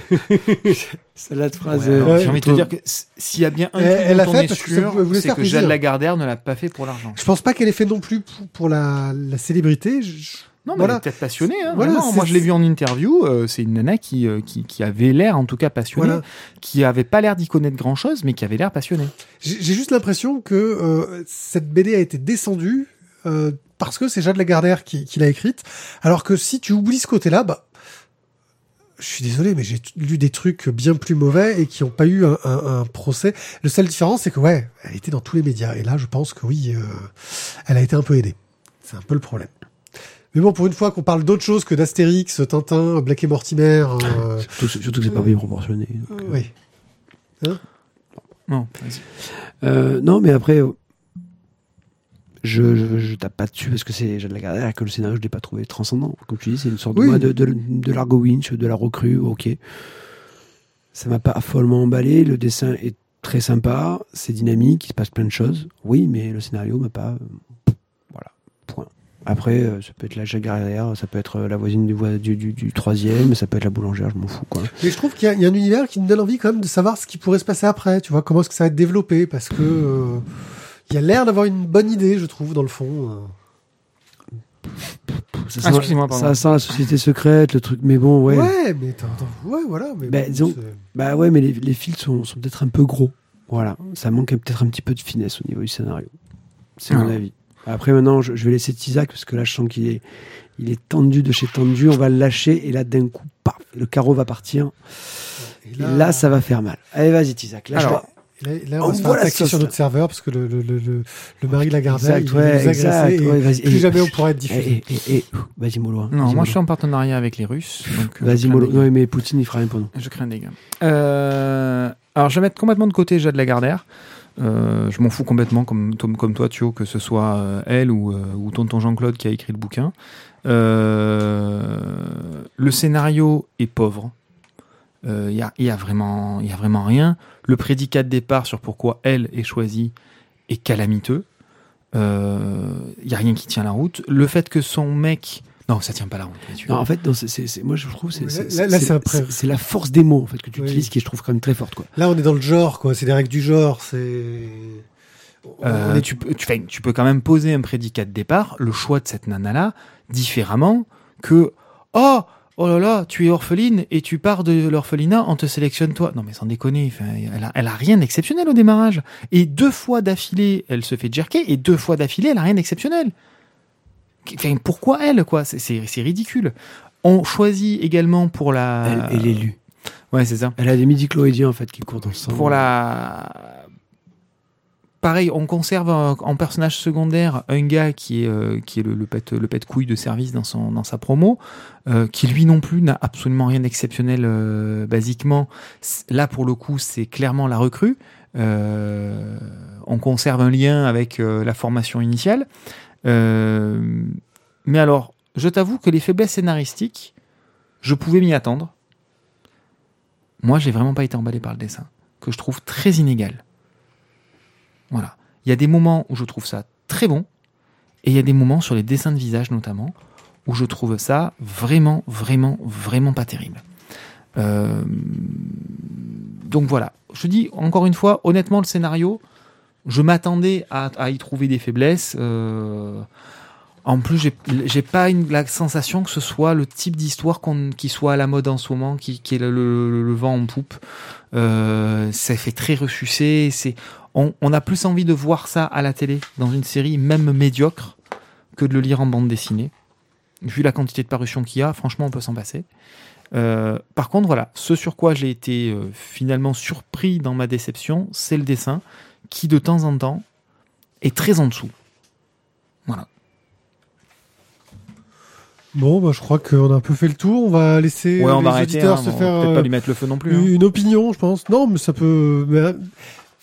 Celle-là de phrase. Ouais, euh. J'ai envie de te dire que s'il y a bien un Elle- truc elle a dont fait on est parce que ça sûr, voulait c'est que. Jeanne Lagardère ne l'a pas fait pour l'argent. je pense pas qu'elle ait fait non plus pour, pour la, la célébrité. Je- Non, mais Voilà. elle est peut-être passionnée. Hein, Voilà, vraiment. c'est- Moi, je l'ai vu en interview. euh, c'est une nana qui, euh, qui, qui avait l'air, en tout cas, passionnée, Voilà. qui avait pas l'air d'y connaître grand-chose, mais qui avait l'air passionnée. J'ai j'ai juste l'impression que euh, cette BD a été descendue euh, parce que c'est Jeanne Lagardère qui, qui l'a écrite. Alors que si tu oublies ce côté-là, bah, je suis désolé, mais j'ai lu des trucs bien plus mauvais et qui n'ont pas eu un, un- un procès. Le seul différence, c'est que ouais, elle était dans tous les médias. Et là, je pense que oui, euh, elle a été un peu aidée. C'est un peu le problème. Mais bon, pour une fois qu'on parle d'autre chose que d'Astérix, Tintin, Black et Mortimer, euh, Surtout, surtout que c'est pas bien proportionné. donc, oui. Non, vas-y. Euh, non, mais après, je, je, je tape pas dessus parce que c'est Jeanne Lagardère et que le scénario, je l'ai pas trouvé transcendant. Comme tu dis, c'est une sorte Oui. de, de, de, de l'Argo Winch, de la recrue, ok. Ça m'a pas follement emballé. Le dessin est très sympa, c'est dynamique, il se passe plein de choses. Oui, mais le scénario m'a pas. euh, Voilà, point. Après, euh, ça peut être la Lagardère, ça peut être la voisine du, du, du, du troisième, ça peut être la boulangère, je m'en fous, quoi. Mais je trouve qu'il y, a- il y a un univers qui me donne envie quand même de savoir ce qui pourrait se passer après. Tu vois, comment est-ce que ça va être développé Parce que euh, il y a l'air d'avoir une bonne idée, je trouve, dans le fond. euh. Ça Ah, sent, excusez-moi, pardon. ça sent la société secrète, le truc, mais bon, ouais. Ouais, mais ouais, voilà. Mais Bah, bon, disons- c'est- Bah ouais, mais les, les fils sont, sont peut-être un peu gros. Voilà, ça manque peut-être un petit peu de finesse au niveau du scénario. C'est mon Ah. avis. Après maintenant, je, je vais laisser Tizak parce que là, je sens qu'il est, il est tendu de chez tendu. On va le lâcher et là, d'un coup, paf, le carreau va partir. et Et là, ça va faire mal. Allez, vas-y, Tizak. Lâche Alors, Là, là, On on va se faire voit la attaquer sur notre serveur parce que le, le, le, le, le mari de la Gardelle, Exact, il ouais, nous exact. et ouais, vas-y. plus Et- jamais on pourra être diffusé. eh, eh, vas-y, mollo. hein. Non, moi, je suis en partenariat avec les Russes. euh, Vas-y, mollo. Non, mais Poutine, il fera rien pour nous. Je crains des gars. Euh, alors, je vais mettre complètement de côté Jade Lagardère. Euh, je m'en fous complètement, comme, comme, comme toi, Thio, que ce soit euh, elle ou, euh, ou tonton Jean-Claude qui a écrit le bouquin. Euh, le scénario est pauvre. Il y, a, y, a vraiment, y a vraiment rien. Le prédicat de départ sur pourquoi elle est choisie est calamiteux. Il y a rien qui tient la route. Le fait que son mec non, ça tient pas la route. Non, en fait, non, moi je trouve c'est, c'est, là, là, c'est, c'est, la force des mots en fait que tu utilises qui je trouve quand même très forte quoi. Là, on est dans le genre quoi. C'est des règles du genre. C'est euh, tu, tu, tu, peux quand même poser un prédicat de départ, le choix de cette nana-là, différemment que Oh, oh là là, tu es orpheline et tu pars de l'orphelinat, on te sélectionne toi. Non mais sans déconner, elle, a, elle a rien d'exceptionnel au démarrage. Et deux fois d'affilée, elle se fait jerker, et deux fois d'affilée, elle a rien d'exceptionnel. Enfin, pourquoi elle, quoi? C'est ridicule. On choisit également pour la... Elle est l'élu. Ouais, c'est ça. Elle a des midi-chloroïdiens, en fait, qui courent dans le sang. Pour la pareil, on conserve en personnage secondaire un gars qui est, euh, le, le, pet couille de service dans sa promo, euh, qui lui non plus n'a absolument rien d'exceptionnel euh, basiquement. Là, pour le coup, c'est clairement la recrue. on conserve un lien avec la formation initiale. mais alors, je t'avoue que les faiblesses scénaristiques, je pouvais m'y attendre. Moi, j'ai vraiment pas été emballé par le dessin, que je trouve très inégal. Voilà. Il y a des moments où je trouve ça très bon, et il y a des moments sur les dessins de visage notamment, où je trouve ça vraiment, vraiment, vraiment pas terrible. Euh, donc voilà. Je dis encore une fois, honnêtement, le scénario, je m'attendais à, y trouver des faiblesses. Euh, en plus, j'ai pas la sensation que ce soit le type d'histoire qui soit à la mode en ce moment, qui, qui est le, vent en poupe. Euh, ça fait très ressucé. C'est on, a plus envie de voir ça à la télé, dans une série même médiocre, que de le lire en bande dessinée. Vu la quantité de parutions qu'il y a, franchement, on peut s'en passer. Euh, par contre, voilà, ce sur quoi j'ai été euh, finalement surpris dans ma déception, c'est le dessin, qui de temps en temps est très en dessous. Voilà. Bon, bah, je crois qu'on a un peu fait le tour. On va laisser ouais, on les va auditeurs arrêter, se faire peut-être pas lui mettre le feu non plus. Une, hein. opinion, je pense. Non, mais ça peut. Mais,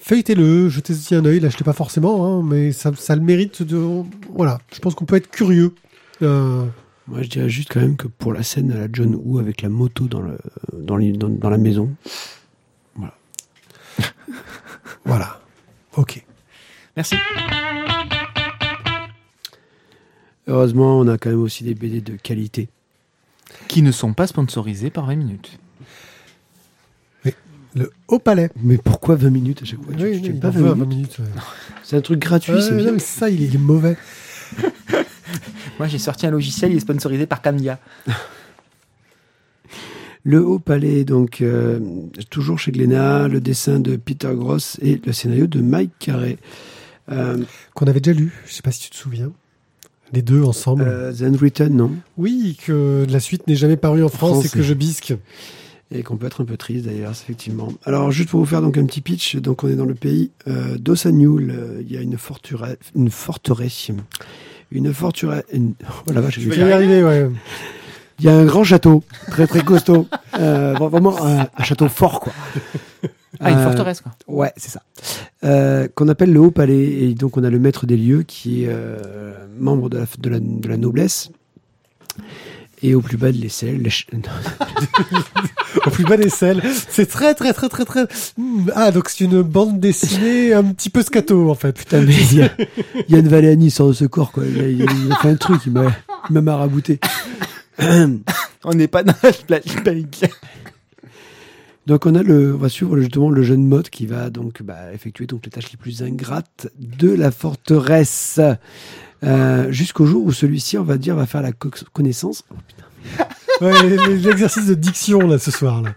feuilletez-le, jetez-y un œil, l'achetez pas forcément, hein, mais ça, ça le mérite de. Voilà, je pense qu'on peut être curieux. Euh... Moi, je dirais juste quand même que pour la scène à la John Woo avec la moto dans, le, dans, dans, dans la maison, voilà. voilà. Ok. Merci. Heureusement, on a quand même aussi des BD de qualité. Qui ne sont pas sponsorisés par 20 minutes. Le Haut Palais. Mais pourquoi 20 minutes à chaque fois? Oui, tu, pas 20, minutes, C'est un truc gratuit, c'est bien. ça, il est mauvais. Moi, j'ai sorti un logiciel, il est sponsorisé par Candia. Le Haut Palais, donc, euh, toujours chez Glénat, le dessin de Peter Gross et le scénario de Mike Carré. Euh, Qu'on avait déjà lu, je sais pas si tu te souviens. Les deux ensemble. Euh, The Unwritten, non? Oui, que la suite n'est jamais parue en France, et que je bisque et qu'on peut être un peu triste d'ailleurs, effectivement. Alors juste pour vous faire donc un petit pitch, donc on est dans le pays euh, d'Ossagnoul, euh, il y a une forteresse, une forteresse, une forteresse, oh la vache, je vais y arriver, ouais. Il y a un grand château, très très costaud, euh, vraiment un, château fort quoi. Ah, une forteresse quoi. Ouais, c'est ça. Euh, qu'on appelle le Haut Palais et donc on a le maître des lieux qui est membre de la, de la, de la noblesse et au plus bas de l'aisselle. au plus bas des selles. C'est très, très, très, très, très. Hmm, ah, donc c'est une bande dessinée un petit peu scato, en fait. Putain, mais il y, a, il y a une Valéanie sort de ce corps, quoi. Il, il, a fait un truc, il m'a marabouté. on n'est pas dans la. Donc on a le, on va suivre justement le jeune mode qui va donc bah, effectuer donc les tâches les plus ingrates de la forteresse. Euh, jusqu'au jour où celui-ci, on va dire, va faire la connaissance. Oh, l'exercice de diction là ce soir là.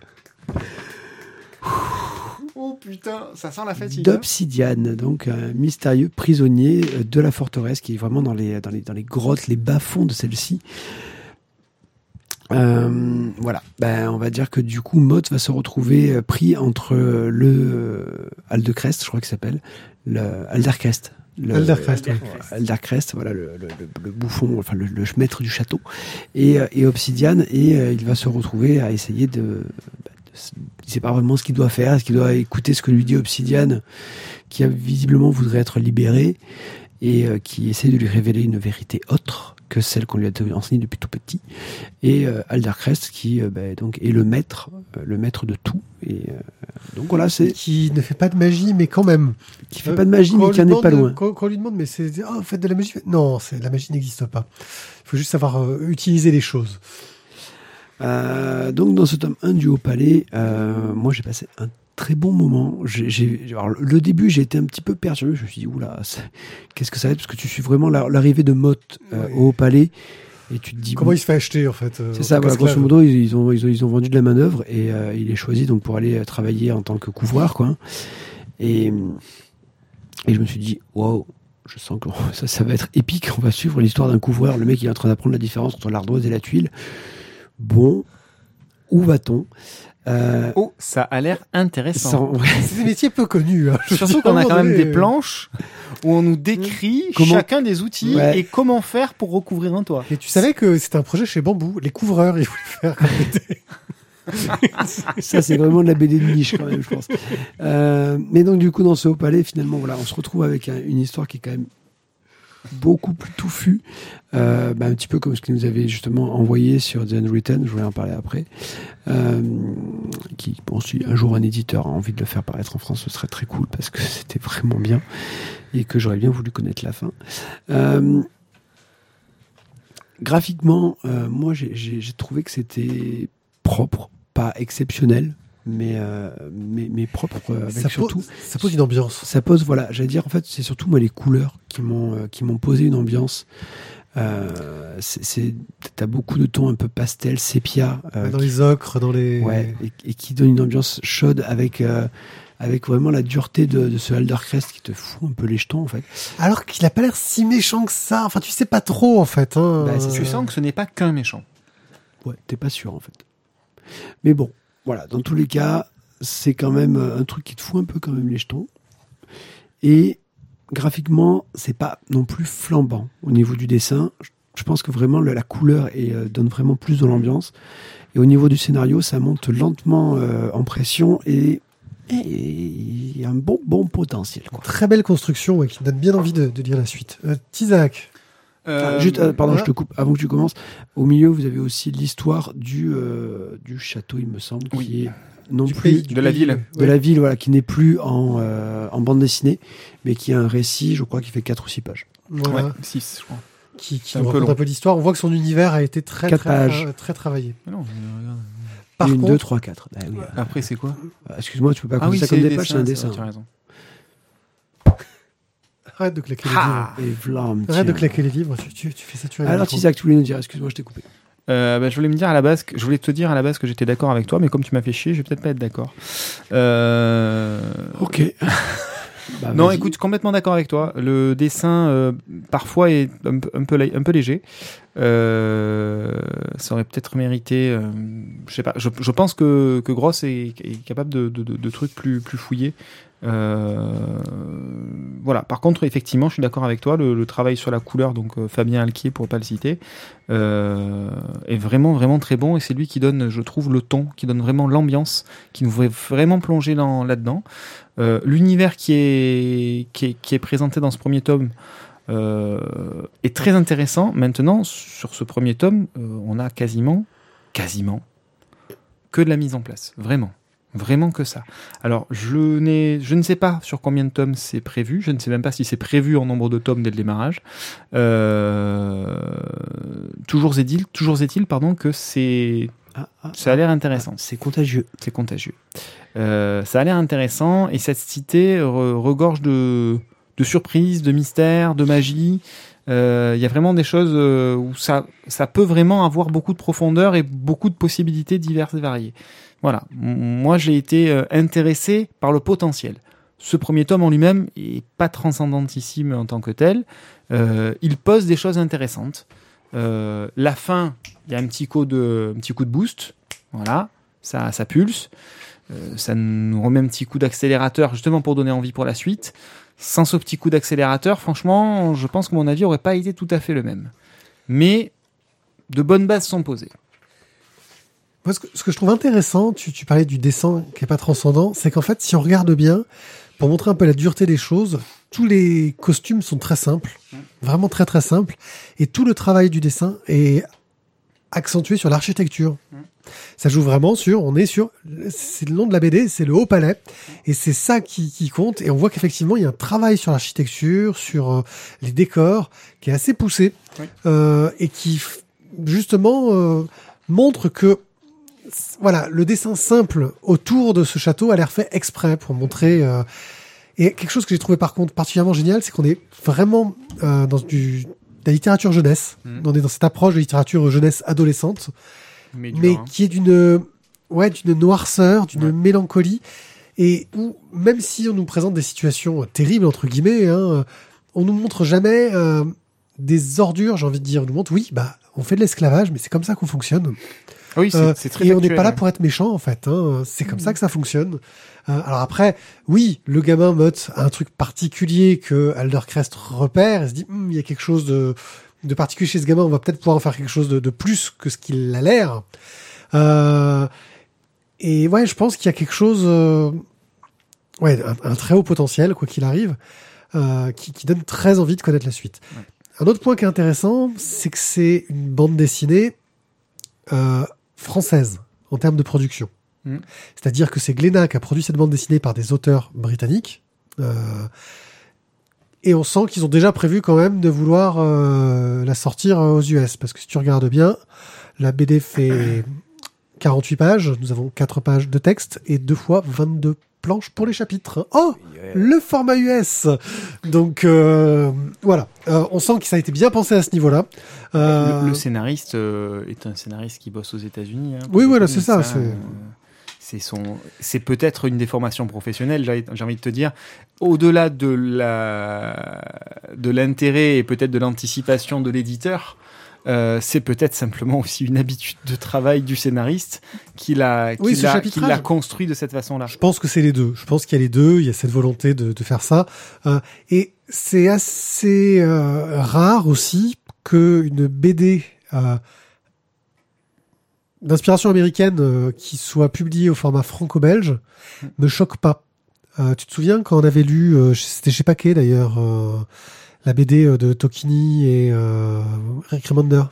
Oh putain, ça sent la fatigue. D'Obsidiane, donc un mystérieux prisonnier de la forteresse qui est vraiment dans les, dans les, dans les grottes, les bas-fonds de celle-ci. Euh, voilà, ben, on va dire que du coup, Mott va se retrouver pris entre le Aldecrest, je crois qu'il s'appelle, le Aldercrest, le, voilà le, le, bouffon, enfin le, maître du château, et, euh, et Obsidian, et euh, il va se retrouver à essayer de, bah, il sait pas vraiment ce qu'il doit faire, est-ce qu'il doit écouter ce que lui dit Obsidian, qui visiblement voudrait être libéré et euh, qui essaie de lui révéler une vérité autre que celle qu'on lui a enseignée depuis tout petit, et euh, Aldercrest qui euh, bah, donc est le maître, euh, le maître de tout. Et donc voilà, c'est Qui ne fait pas de magie, mais quand même. qui fait pas de magie, mais qui en lui est pas loin. Quand, quand on lui demande, mais c'est. Oh, faites de la magie. Non, la magie n'existe pas. Il faut juste savoir utiliser les choses. Euh, donc dans ce tome 1 du Haut Palais, euh, moi j'ai passé un très bon moment. Alors, le début, j'ai été un petit peu perturbé. Je me suis dit, oula, qu'est-ce que ça va être? Parce que tu suis vraiment la- l'arrivée de Motte euh, Oui. au Palais et tu te dis, Comment bon, il se fait acheter, en fait euh, c'est ça, voilà, grosso modo, ils, ils ont, ils, ont, ils ont vendu de la manœuvre et euh, il est choisi donc pour aller euh, travailler en tant que couvreur, quoi. Et, et je me suis dit, waouh, je sens que ça, ça va être épique. On va suivre l'histoire d'un couvreur. Le mec, il est en train d'apprendre la différence entre l'ardoise et la tuile. Bon, où va-t-on? Euh, Oh, ça a l'air intéressant. C'est des métiers peu connus. hein. Surtout qu'on a quand même des planches où on nous décrit Comment- chacun des outils Ouais. et comment faire pour recouvrir un toit. Et tu savais que c'était un projet chez Bambou. Les couvreurs, ils voulaient faire comme. Ça, c'est vraiment de la BD de niche, quand même, je pense. Euh, mais donc, du coup, dans ce haut palais, finalement, voilà, on se retrouve avec un- une histoire qui est quand même beaucoup plus touffue. Euh, bah, un petit peu comme ce qu'il nous avait justement envoyé sur The Unwritten, je voulais en parler après. Euh, qui, bon, si un jour un éditeur a envie de le faire paraître en France, ce serait très cool parce que c'était vraiment bien et que j'aurais bien voulu connaître la fin. Euh, graphiquement, moi, j'ai trouvé que c'était propre, pas exceptionnel, mais, euh, mais, mais propre euh, avec ça, surtout. pose, ça pose une ambiance. Ça pose, voilà, j'allais dire, en fait, c'est surtout moi les couleurs qui m'ont euh, qui m'ont posé une ambiance. Euh, c'est- c'est, t'as beaucoup de tons un peu pastel, sépia, euh, dans les ocres, dans les. ouais, et, et qui donne une ambiance chaude avec euh, avec vraiment la dureté de, de ce Aldercrest qui te fout un peu les jetons en fait. Alors qu'il a pas l'air si méchant que ça. Enfin, tu sais pas trop, en fait. Hein. Bah, c'est- Tu sens que ce n'est pas qu'un méchant. Ouais, t'es pas sûr en fait. Mais bon, voilà, dans tous les cas, c'est quand même euh, un truc qui te fout un peu quand même les jetons. Et graphiquement, c'est pas non plus flambant au niveau du dessin. Je- pense que vraiment la couleur est, euh, donne vraiment plus de l'ambiance. Et au niveau du scénario, ça monte lentement euh, en pression et il y a un bon bon potentiel. Quoi. Très belle construction ouais, qui donne bien envie de, de lire la suite. Euh, Tizak. Ah, juste, euh, pardon, voilà. je te coupe. Avant que tu commences, au milieu, vous avez aussi l'histoire du euh, du château, il me semble, qui Oui. est non du plus pays- de la pays, ville. ouais. de la ville, voilà, qui n'est plus en, euh, en bande dessinée, mais qui a un récit, je crois, qui fait 4 ou 6 pages. Voilà. Ouais, 6, je crois. Qui, qui un peu raconte long. un peu l'histoire. On voit que son univers a été très, Quatre très, pages. euh, très travaillé. Mais non, mais regarde. Par Une, contre, 2, 3, 4. Après, c'est quoi? Ah, Excuse-moi, tu peux pas Ah compter oui, ça comme des des pages, c'est un dessin. tu as raison. Arrête de claquer les Ah livres. Et vlam, Arrête de tiens. claquer les livres. Tu, tu, tu fais ça, tu as Alors, Isaac, tu voulais nous dire, excuse-moi, je t'ai coupé. Euh, bah, je voulais me dire à la base, que- je voulais te dire à la base que j'étais d'accord avec toi, mais comme tu m'as fait chier, je vais peut-être pas être d'accord. Euh... Ok. Bah, Non, vas-y. écoute, complètement d'accord avec toi. Le dessin euh, parfois est un, peu- un peu lé- un peu léger. Euh, ça aurait peut-être mérité. euh, je sais pas. Je, je pense que que Gross est, est capable de, de, de- de trucs plus plus fouillés. Euh, voilà. Par contre, effectivement, je suis d'accord avec toi. Le, travail sur la couleur, donc euh, Fabien Alquier pour pas le citer, euh, est vraiment très bon et c'est lui qui donne, je trouve, le ton, qui donne vraiment l'ambiance, qui nous fait vraiment plonger dans là-dedans. L'univers qui est, qui, est, présenté dans ce premier tome est très intéressant. Maintenant, sur ce premier tome, on a quasiment, quasiment, que de la mise en place. Vraiment. Vraiment que ça. Alors, je, n'ai, je ne sais pas sur combien de tomes c'est prévu. Je ne sais même pas si c'est prévu en nombre de tomes dès le démarrage. Euh, toujours est-il, toujours est-il, pardon, que c'est, Ah, ah, ça a l'air intéressant. ah, c'est contagieux. C'est contagieux. Euh, ça a l'air intéressant et cette cité re- regorge de, de surprises, de mystères, de magie. Euh, Il y a vraiment des choses euh, où ça, ça peut vraiment avoir beaucoup de profondeur et beaucoup de possibilités diverses et variées. Voilà. Moi, j'ai été euh, intéressé par le potentiel. Ce premier tome en lui-même est pas transcendantissime en tant que tel. Euh, il pose des choses intéressantes. Euh, la fin, il y a un petit coup de, un petit coup de boost. Voilà, ça, ça pulse. Ça nous remet un petit coup d'accélérateur justement pour donner envie pour la suite. Sans ce petit coup d'accélérateur, franchement, je pense que mon avis aurait pas été tout à fait le même. Mais de bonnes bases sont posées. Moi, ce que, ce que je trouve intéressant, tu, tu parlais du dessin qui est pas transcendant, c'est qu'en fait, si on regarde bien, pour montrer un peu la dureté des choses, tous les costumes sont très simples. vraiment très très simple, et tout le travail du dessin est accentué sur l'architecture. Ça joue vraiment sur, on est sur, c'est le nom de la BD, c'est le haut palais, et c'est ça qui, qui compte. Et on voit qu'effectivement, il y a un travail sur l'architecture, sur euh, les décors, qui est assez poussé, Oui. euh, et qui justement euh, montre que voilà, le dessin simple autour de ce château a l'air fait exprès pour montrer. euh, et quelque chose que j'ai trouvé par contre particulièrement génial, c'est qu'on est vraiment euh, dans du, de la littérature jeunesse. Mhm. On est dans cette approche de littérature jeunesse adolescente Mais, qui est d'une ouais d'une noirceur, d'une Ouais. mélancolie et où même si on nous présente des situations terribles entre guillemets, hein, on nous montre jamais euh, des ordures, j'ai envie de dire. On nous montre oui, bah on fait de l'esclavage, mais c'est comme ça qu'on fonctionne. Ah oui, c'est Euh, très et on n'est pas là ouais. pour être méchant en fait. Hein. C'est comme ça que ça fonctionne. Euh, alors après, oui, le gamin Mott a un truc particulier que Aldercrest repère. Il se dit, Hum, il y a quelque chose de, de particulier chez ce gamin. On va peut-être pouvoir en faire quelque chose de, de plus que ce qu'il a l'air. Euh, et ouais, je pense qu'il y a quelque chose, euh, ouais, un, un très haut potentiel quoi qu'il arrive, qui, qui donne très envie de connaître la suite. Ouais. Un autre point qui est intéressant, c'est que c'est une bande dessinée euh, française en termes de production. Mhm. C'est-à-dire que c'est Glénat qui a produit cette bande dessinée par des auteurs britanniques. Euh, et on sent qu'ils ont déjà prévu quand même de vouloir euh, la sortir aux US. Parce que si tu regardes bien, la BD fait 48 pages. Nous avons 4 pages de texte et deux fois 22 planches pour les chapitres. Oh le format US. Donc euh, voilà, Euh, on sent que ça a été bien pensé à ce niveau-là. Euh, Le, le scénariste euh, est un scénariste qui bosse aux États-Unis. hein, Oui, voilà, c'est ça, mais c'est- euh, son, c'est peut-être une professionnelles. J'ai j'ai envie de te dire, au-delà de la, de l'intérêt et peut-être de l'anticipation de l'éditeur. Euh, c'est peut-être simplement aussi une habitude de travail du scénariste qui l'a Oui, qui ce l'a- qui chapitrage. l'a construit de cette façon-là. Je pense que c'est les deux. Je pense qu'il y a les deux. Il y a cette volonté de, de faire ça. Euh, et c'est assez euh, rare aussi que une BD euh, d'inspiration américaine euh, qui soit publiée au format franco-belge ne choque pas. Euh, tu te souviens quand on avait lu, euh, c'était chez Paquet d'ailleurs, euh, la BD euh, de Tokini et euh, Rick Remender,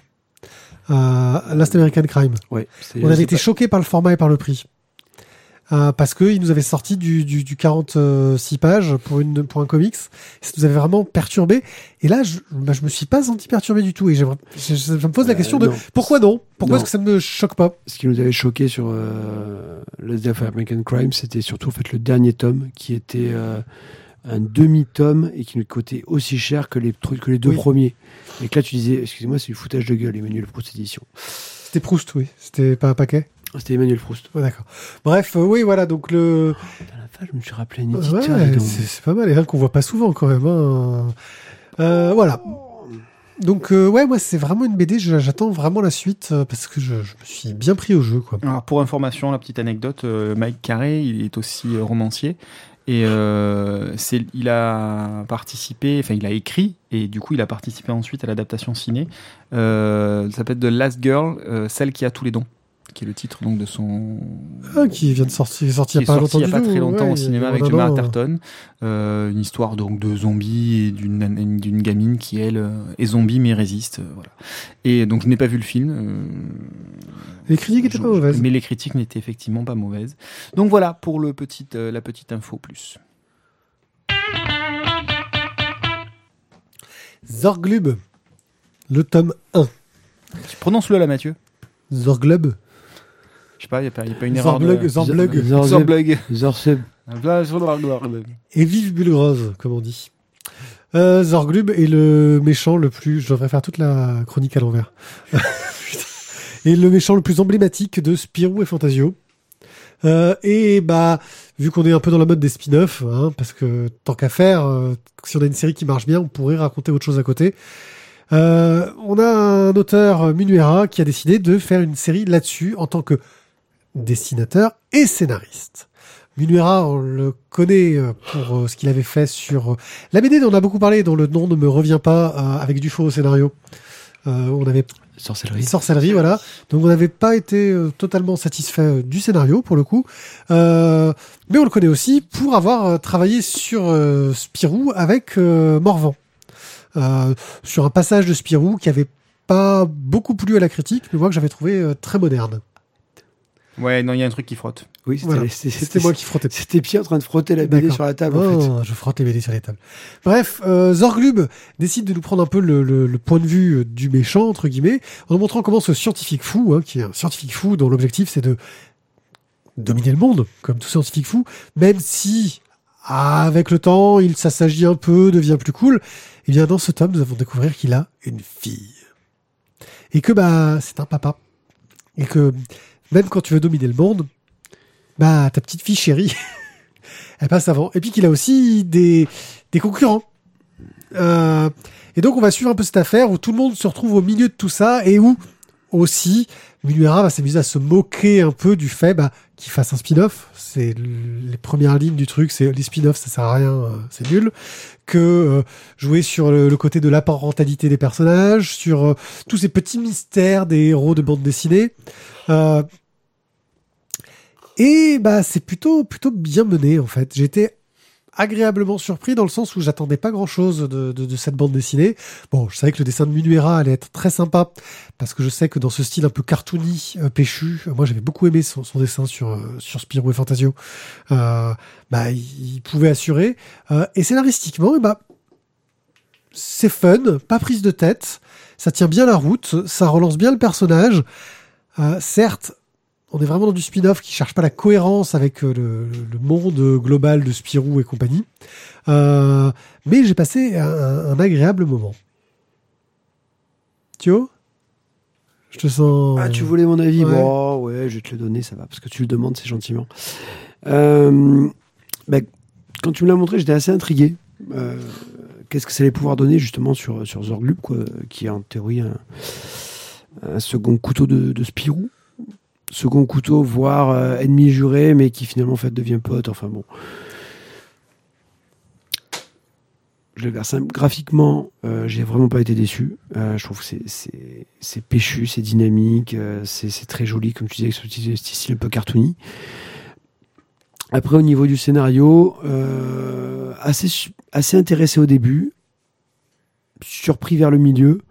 euh, Last American Crime. Ouais, On avait été choqués par le format et par le prix. Euh, parce qu'ils nous avaient sorti du, du, du 46 pages pour, une, pour un comics. Ça nous avait vraiment perturbé. Et là, je, bah, je me suis pas senti perturbé du tout. Et je, je- je me pose la Euh, question de non. pourquoi non? Pourquoi est-ce que ça ne me choque pas? Ce qui nous avait choqué sur euh, for American Crime, c'était surtout en fait le dernier tome qui était un demi-tome et qui nous coûtait aussi cher que les trucs que les deux Oui. premiers. Et que là, tu disais, excusez-moi, c'est du foutage de gueule, Emmanuel Proust édition. C'était Proust, oui. C'était pas un paquet? C'était Emmanuel Proust. Ouais, d'accord. Bref, euh, oui, voilà. Donc le. Putain, la vache, je me suis rappelé un Ouais, éditeur. c'est c'est pas mal. Et un qu'on voit pas souvent quand même. hein. Euh, voilà. Donc euh, ouais, moi c'est vraiment une BD. J'attends vraiment la suite euh, parce que je, je me suis bien pris au jeu, quoi. Alors, pour information, la petite anecdote, euh, Mike Carré, il est aussi euh, romancier. Et euh, il a participé, enfin il a écrit, et du coup il a participé ensuite à l'adaptation ciné. Euh, ça s'appelle The Last Girl, euh, celle qui a tous les dons, qui est le titre donc de son. Ah, qui vient de sortir, sorti il y a pas longtemps il y a pas très longtemps ouais, au cinéma avec an. Arterton. Euh, une histoire donc de zombies et d'une d'une gamine qui elle euh, est zombie mais résiste. euh, voilà. Et donc je n'ai pas vu le film. euh, Les critiques étaient je- pas mauvaises. Mais les critiques n'étaient effectivement pas mauvaises. Donc voilà pour le petit, euh, la petite info plus. Zorglub, le tome 1. Prononce-le là, Mathieu. Zorglub. Je sais pas, il n'y a, pas- y a pas une erreur. Zorblug, de... Zorblug. Zorblug. Zorzeb. Et vive Bulle Rose, comme on dit. Euh, Zorglub est le méchant le plus. Je devrais faire toute la chronique à l'envers. Putain. et le méchant le plus emblématique de Spirou et Fantasio. Euh, et bah, vu qu'on est un peu dans la mode des spin-offs, hein, parce que tant qu'à faire, euh, si on a une série qui marche bien, on pourrait raconter autre chose à côté. Euh, on a un auteur Munuera qui a décidé de faire une série là-dessus en tant que dessinateur et scénariste. Munuera, on le connaît euh, pour euh, ce qu'il avait fait sur euh, la BD dont on a beaucoup parlé, dont le nom ne me revient pas, euh, avec du faux au scénario. Euh, on avait Sorcellerie. sorcellerie, voilà. Donc on n'avait pas été euh, totalement satisfait du scénario pour le coup, Euh, mais on le connaît aussi pour avoir travaillé sur euh, Spirou avec euh, Morvan. euh, sur un passage de Spirou qui avait pas beaucoup plu à la critique, mais moi que j'avais trouvé euh, très moderne. Ouais, non, il y a un truc qui frotte. Oui, c'était Voilà. moi qui frottais. C'était Pierre en train de frotter la BD sur la table. en fait. Oh, je frotte les BD sur les tables. Bref, euh, Zorglub décide de nous prendre un peu le, le- le point de vue euh, du méchant, entre guillemets, en nous montrant comment ce scientifique fou, hein, qui est un scientifique fou dont l'objectif c'est de dominer le monde, comme tout scientifique fou, même si, avec le temps, il s'assagit un peu, devient plus cool, et bien dans ce tome, nous avons découvert qu'il a une fille. Et que, bah, c'est un papa. Et que, même quand tu veux dominer le monde, bah, ta petite fille chérie, elle passe avant. Et puis qu'il a aussi des, des concurrents. Euh, et donc on va suivre un peu cette affaire où tout le monde se retrouve au milieu de tout ça et où aussi Munuera va s'amuser à se moquer un peu du fait bah, qu'il fasse un spin-off. C'est les premières lignes du truc, c'est les spin-offs ça sert à rien, euh, c'est nul. Que euh, jouer sur le, côté de la parentalité des personnages, sur tous ces petits mystères des héros de bande dessinée. Et bah c'est plutôt plutôt bien mené en fait. J'étais agréablement surpris dans le sens où j'attendais pas grand chose de, de, de cette bande dessinée. Bon, je savais que le dessin de Munuera allait être très sympa parce que je sais que dans ce style un peu cartoony, euh, péchu, euh, moi j'avais beaucoup aimé son, son dessin sur euh, sur Spirou et Fantasio. Euh, bah il, pouvait assurer et scénaristiquement, et bah c'est fun, pas prise de tête, ça tient bien la route, ça relance bien le personnage. Certes, on est vraiment dans du spin-off qui cherche pas la cohérence avec euh, le, le monde global de Spirou et compagnie. Euh, mais j'ai passé un, un agréable moment. Thio? Je te sens... Ah, tu voulais mon avis Ouais. Bon, ouais, je vais te le donner, ça va, parce que tu le demandes, c'est gentiment. Euh, bah, quand tu me l'as montré, j'étais assez intrigué. Euh, Qu'est-ce que ça allait pouvoir donner justement sur, sur Zorglub, quoi, qui est en théorie un, un second couteau de, de Spirou? Second couteau, voire euh, ennemi juré, mais qui finalement en fait devient pote. Enfin bon. Je le. Graphiquement, euh, j'ai vraiment pas été déçu. Euh, je trouve que c'est- péchu, c'est dynamique, c'est très joli, comme tu disais, avec ce petit style un peu cartoony. Après, au niveau du scénario, assez intéressé au début, surpris vers le milieu,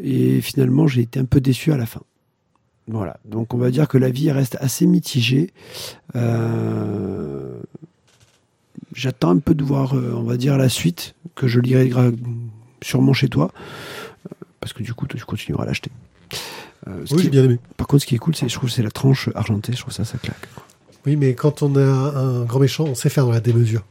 et finalement, j'ai été un peu déçu à la fin. Voilà, donc on va dire que la vie reste assez mitigée. Euh, J'attends un peu de voir, euh, on va dire, la suite, que je lirai sûrement chez toi, euh, parce que du coup, tu continueras à l'acheter. Euh, Oui, j'ai bien aimé. Par contre, ce qui est cool, c'est, je trouve, c'est la tranche argentée. Je trouve ça, ça claque. Oui, mais quand on a un grand méchant, on sait faire dans la démesure.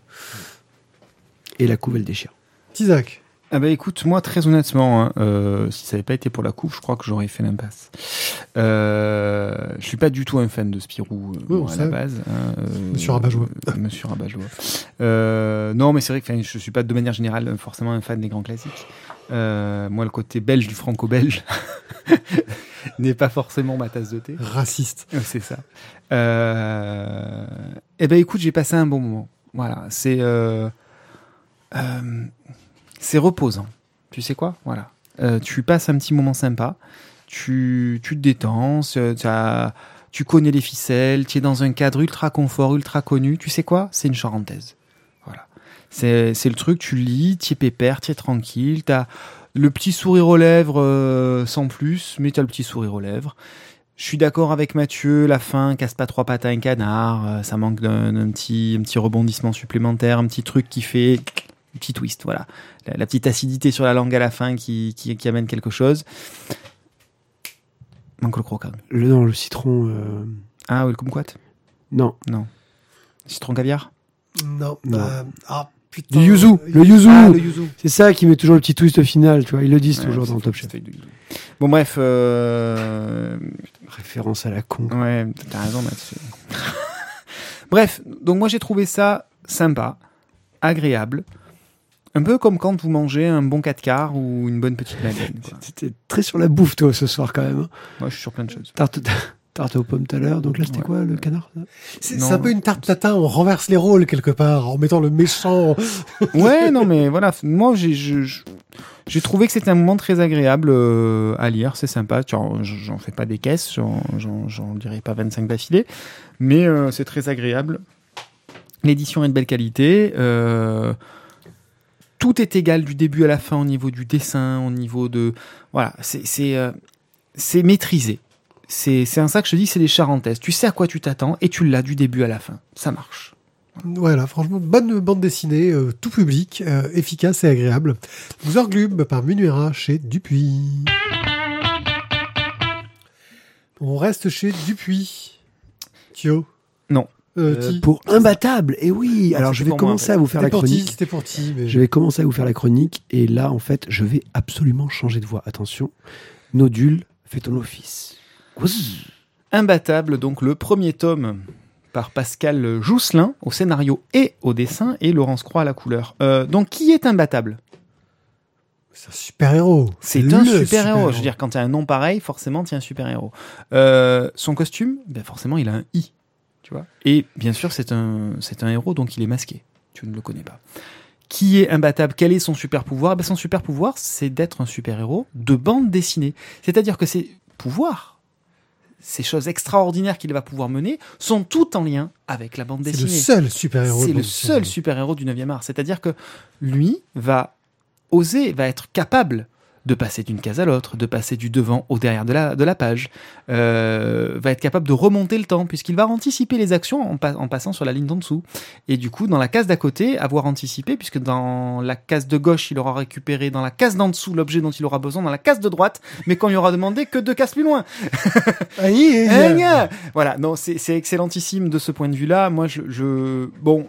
Et la couve, elle déchire. Tizak. Ah bah écoute, moi très honnêtement, hein, euh, si ça n'avait pas été pour la coupe, je crois que j'aurais fait l'impasse. Euh, je suis pas du tout un fan de Spirou euh, Oui, bon, on à la base. hein, euh, Monsieur Rabat-Joie. euh, Monsieur Rabat-Joie. Euh, non, mais c'est vrai que je suis pas de manière générale forcément un fan des grands classiques. Moi, le côté belge du franco-belge n'est pas forcément ma tasse de thé. Raciste. C'est ça. Eh ben écoute, j'ai passé un bon moment. Voilà, c'est c'est reposant. Tu sais quoi? Voilà. Euh, tu passes un petit moment sympa. Tu, tu te détends. c'est- tu connais les ficelles. Tu es dans un cadre ultra confort, ultra connu. Tu sais quoi? C'est une charentaise. Voilà. C'est le truc. Tu lis. Tu es pépère. Tu es tranquille. Tu as le petit sourire aux lèvres euh, sans plus, mais tu as le petit sourire aux lèvres. Je suis d'accord avec Mathieu, la fin casse pas trois pattes à un canard, euh, ça manque d'un petit, un petit rebondissement supplémentaire, un petit truc qui fait petit twist, voilà. La, la petite acidité sur la langue à la fin qui, qui, qui amène quelque chose. Manque le croquant. Le, non, le citron. euh, Ah oui, le kumquat? Non. Citron caviar? Non. Non. euh, ah, putain. Le yuzu. Le yuzu. Ah, le yuzu. C'est ça qui met toujours le petit twist au final, tu vois. Ils le disent Ouais, toujours dans le Top Chef. Bon bref, euh, Référence à la con. Ouais, t'as raison là-dessus. Bref, donc moi j'ai trouvé ça sympa, agréable. Un peu comme quand vous mangez un bon 4 quarts ou une bonne petite madeleine. C'était très sur la bouffe, toi, ce soir, quand même. hein. Moi je suis sur plein de choses. Tarte, tarte aux pommes tout à l'heure. Donc là, c'était Ouais. quoi, le canard ça C'est un peu une tarte tatin, on renverse les rôles quelque part, en mettant le méchant. Ouais, non mais voilà, moi j'ai trouvé que c'était un moment très agréable euh, à lire, c'est sympa. J'en fais pas des caisses, j'en dirais pas 25 d'affilée, mais euh, c'est très agréable. L'édition est de belle qualité. euh, tout est égal du début à la fin au niveau du dessin, au niveau de voilà, c'est c'est euh, maîtrisé. C'est c'est un que je te dis, c'est des charentaises. Tu sais à quoi tu t'attends et tu l'as du début à la fin. Ça marche. Voilà, franchement, bonne bande dessinée, euh, tout public, euh, efficace et agréable. Zorglub par Munuera chez Dupuis. On reste chez Dupuis. Thio. Euh, Euh, pour imbattable. Et oui, alors c'est je vais moi, commencer en à vous faire la chronique. c'était pour Ti, mais Je vais commencer à vous faire la chronique et là en fait je vais absolument changer de voix. Attention, Nodule, fais ton office. Imbattable, donc le premier tome par Pascal Jousselin au scénario et au dessin et Laurence Croix à la couleur. Euh, donc qui est imbattable? C'est un super-héros. C'est un super-héros. Je veux dire, quand tu as un nom pareil, forcément, tu es un super-héros. Euh, son costume, ben forcément, il a un I. Tu vois Et bien sûr, c'est un, c'est un héros, donc il est masqué. Tu ne le connais pas. Qui est imbattable? Quel est son super-pouvoir ben, Son super-pouvoir, c'est d'être un super-héros de bande dessinée. C'est-à-dire que ses pouvoirs, ces choses extraordinaires qu'il va pouvoir mener, sont tout en lien avec la bande C'est dessinée. le seul super-héros. C'est de le seul dessinée. super-héros du 9e art. C'est-à-dire que lui va oser, va être capable de passer d'une case à l'autre, de passer du devant au derrière de la, de la page, euh, va être capable de remonter le temps, puisqu'il va anticiper les actions en, pa- en passant sur la ligne d'en dessous. Et du coup, dans la case d'à côté, avoir anticipé, puisque dans la case de gauche, il aura récupéré dans la case d'en dessous l'objet dont il aura besoin, dans la case de droite, mais qu'on lui aura demandé que deux cases plus loin. Voilà, non, c'est c'est excellentissime de ce point de vue-là. Moi, je, je- bon,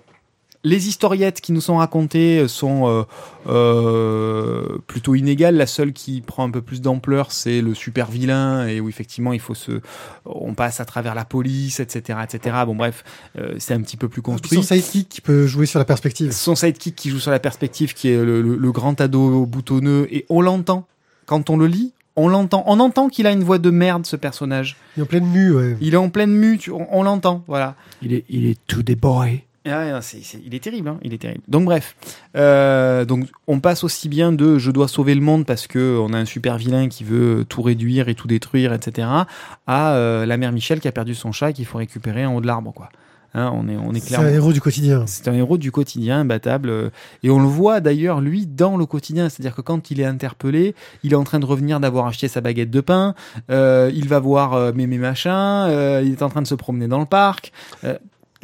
les historiettes qui nous sont racontées sont euh, euh, plutôt inégales. La seule qui prend un peu plus d'ampleur, c'est le super vilain et où effectivement il faut se, on passe à travers la police, etc., etc. Bon, bref, euh, c'est un petit peu plus Puis construit. son sidekick qui peut jouer sur la perspective. Son sidekick qui joue sur la perspective, qui est le, le- le grand ado boutonneux, et on l'entend. Quand on le lit, on l'entend. On entend qu'il a une voix de merde, ce personnage. Il est en pleine mue, ouais. Il est en pleine mue, tu- on, on l'entend, voilà. Il est, il est tout des Ah, c'est- il est terrible, hein, il est terrible. Donc bref, Euh, donc on passe aussi bien de je dois sauver le monde parce que on a un super vilain qui veut tout réduire et tout détruire, etc. à euh, la mère Michel qui a perdu son chat et qu'il faut récupérer en haut de l'arbre, quoi. Hein, on est, on est C'est un héros du quotidien. C'est un héros du quotidien, imbattable. euh, Et on le voit d'ailleurs, lui, dans le quotidien. C'est-à-dire que quand il est interpellé, il est en train de revenir d'avoir acheté sa baguette de pain. euh, il va voir euh, mémé machin. euh, il est en train de se promener dans le parc.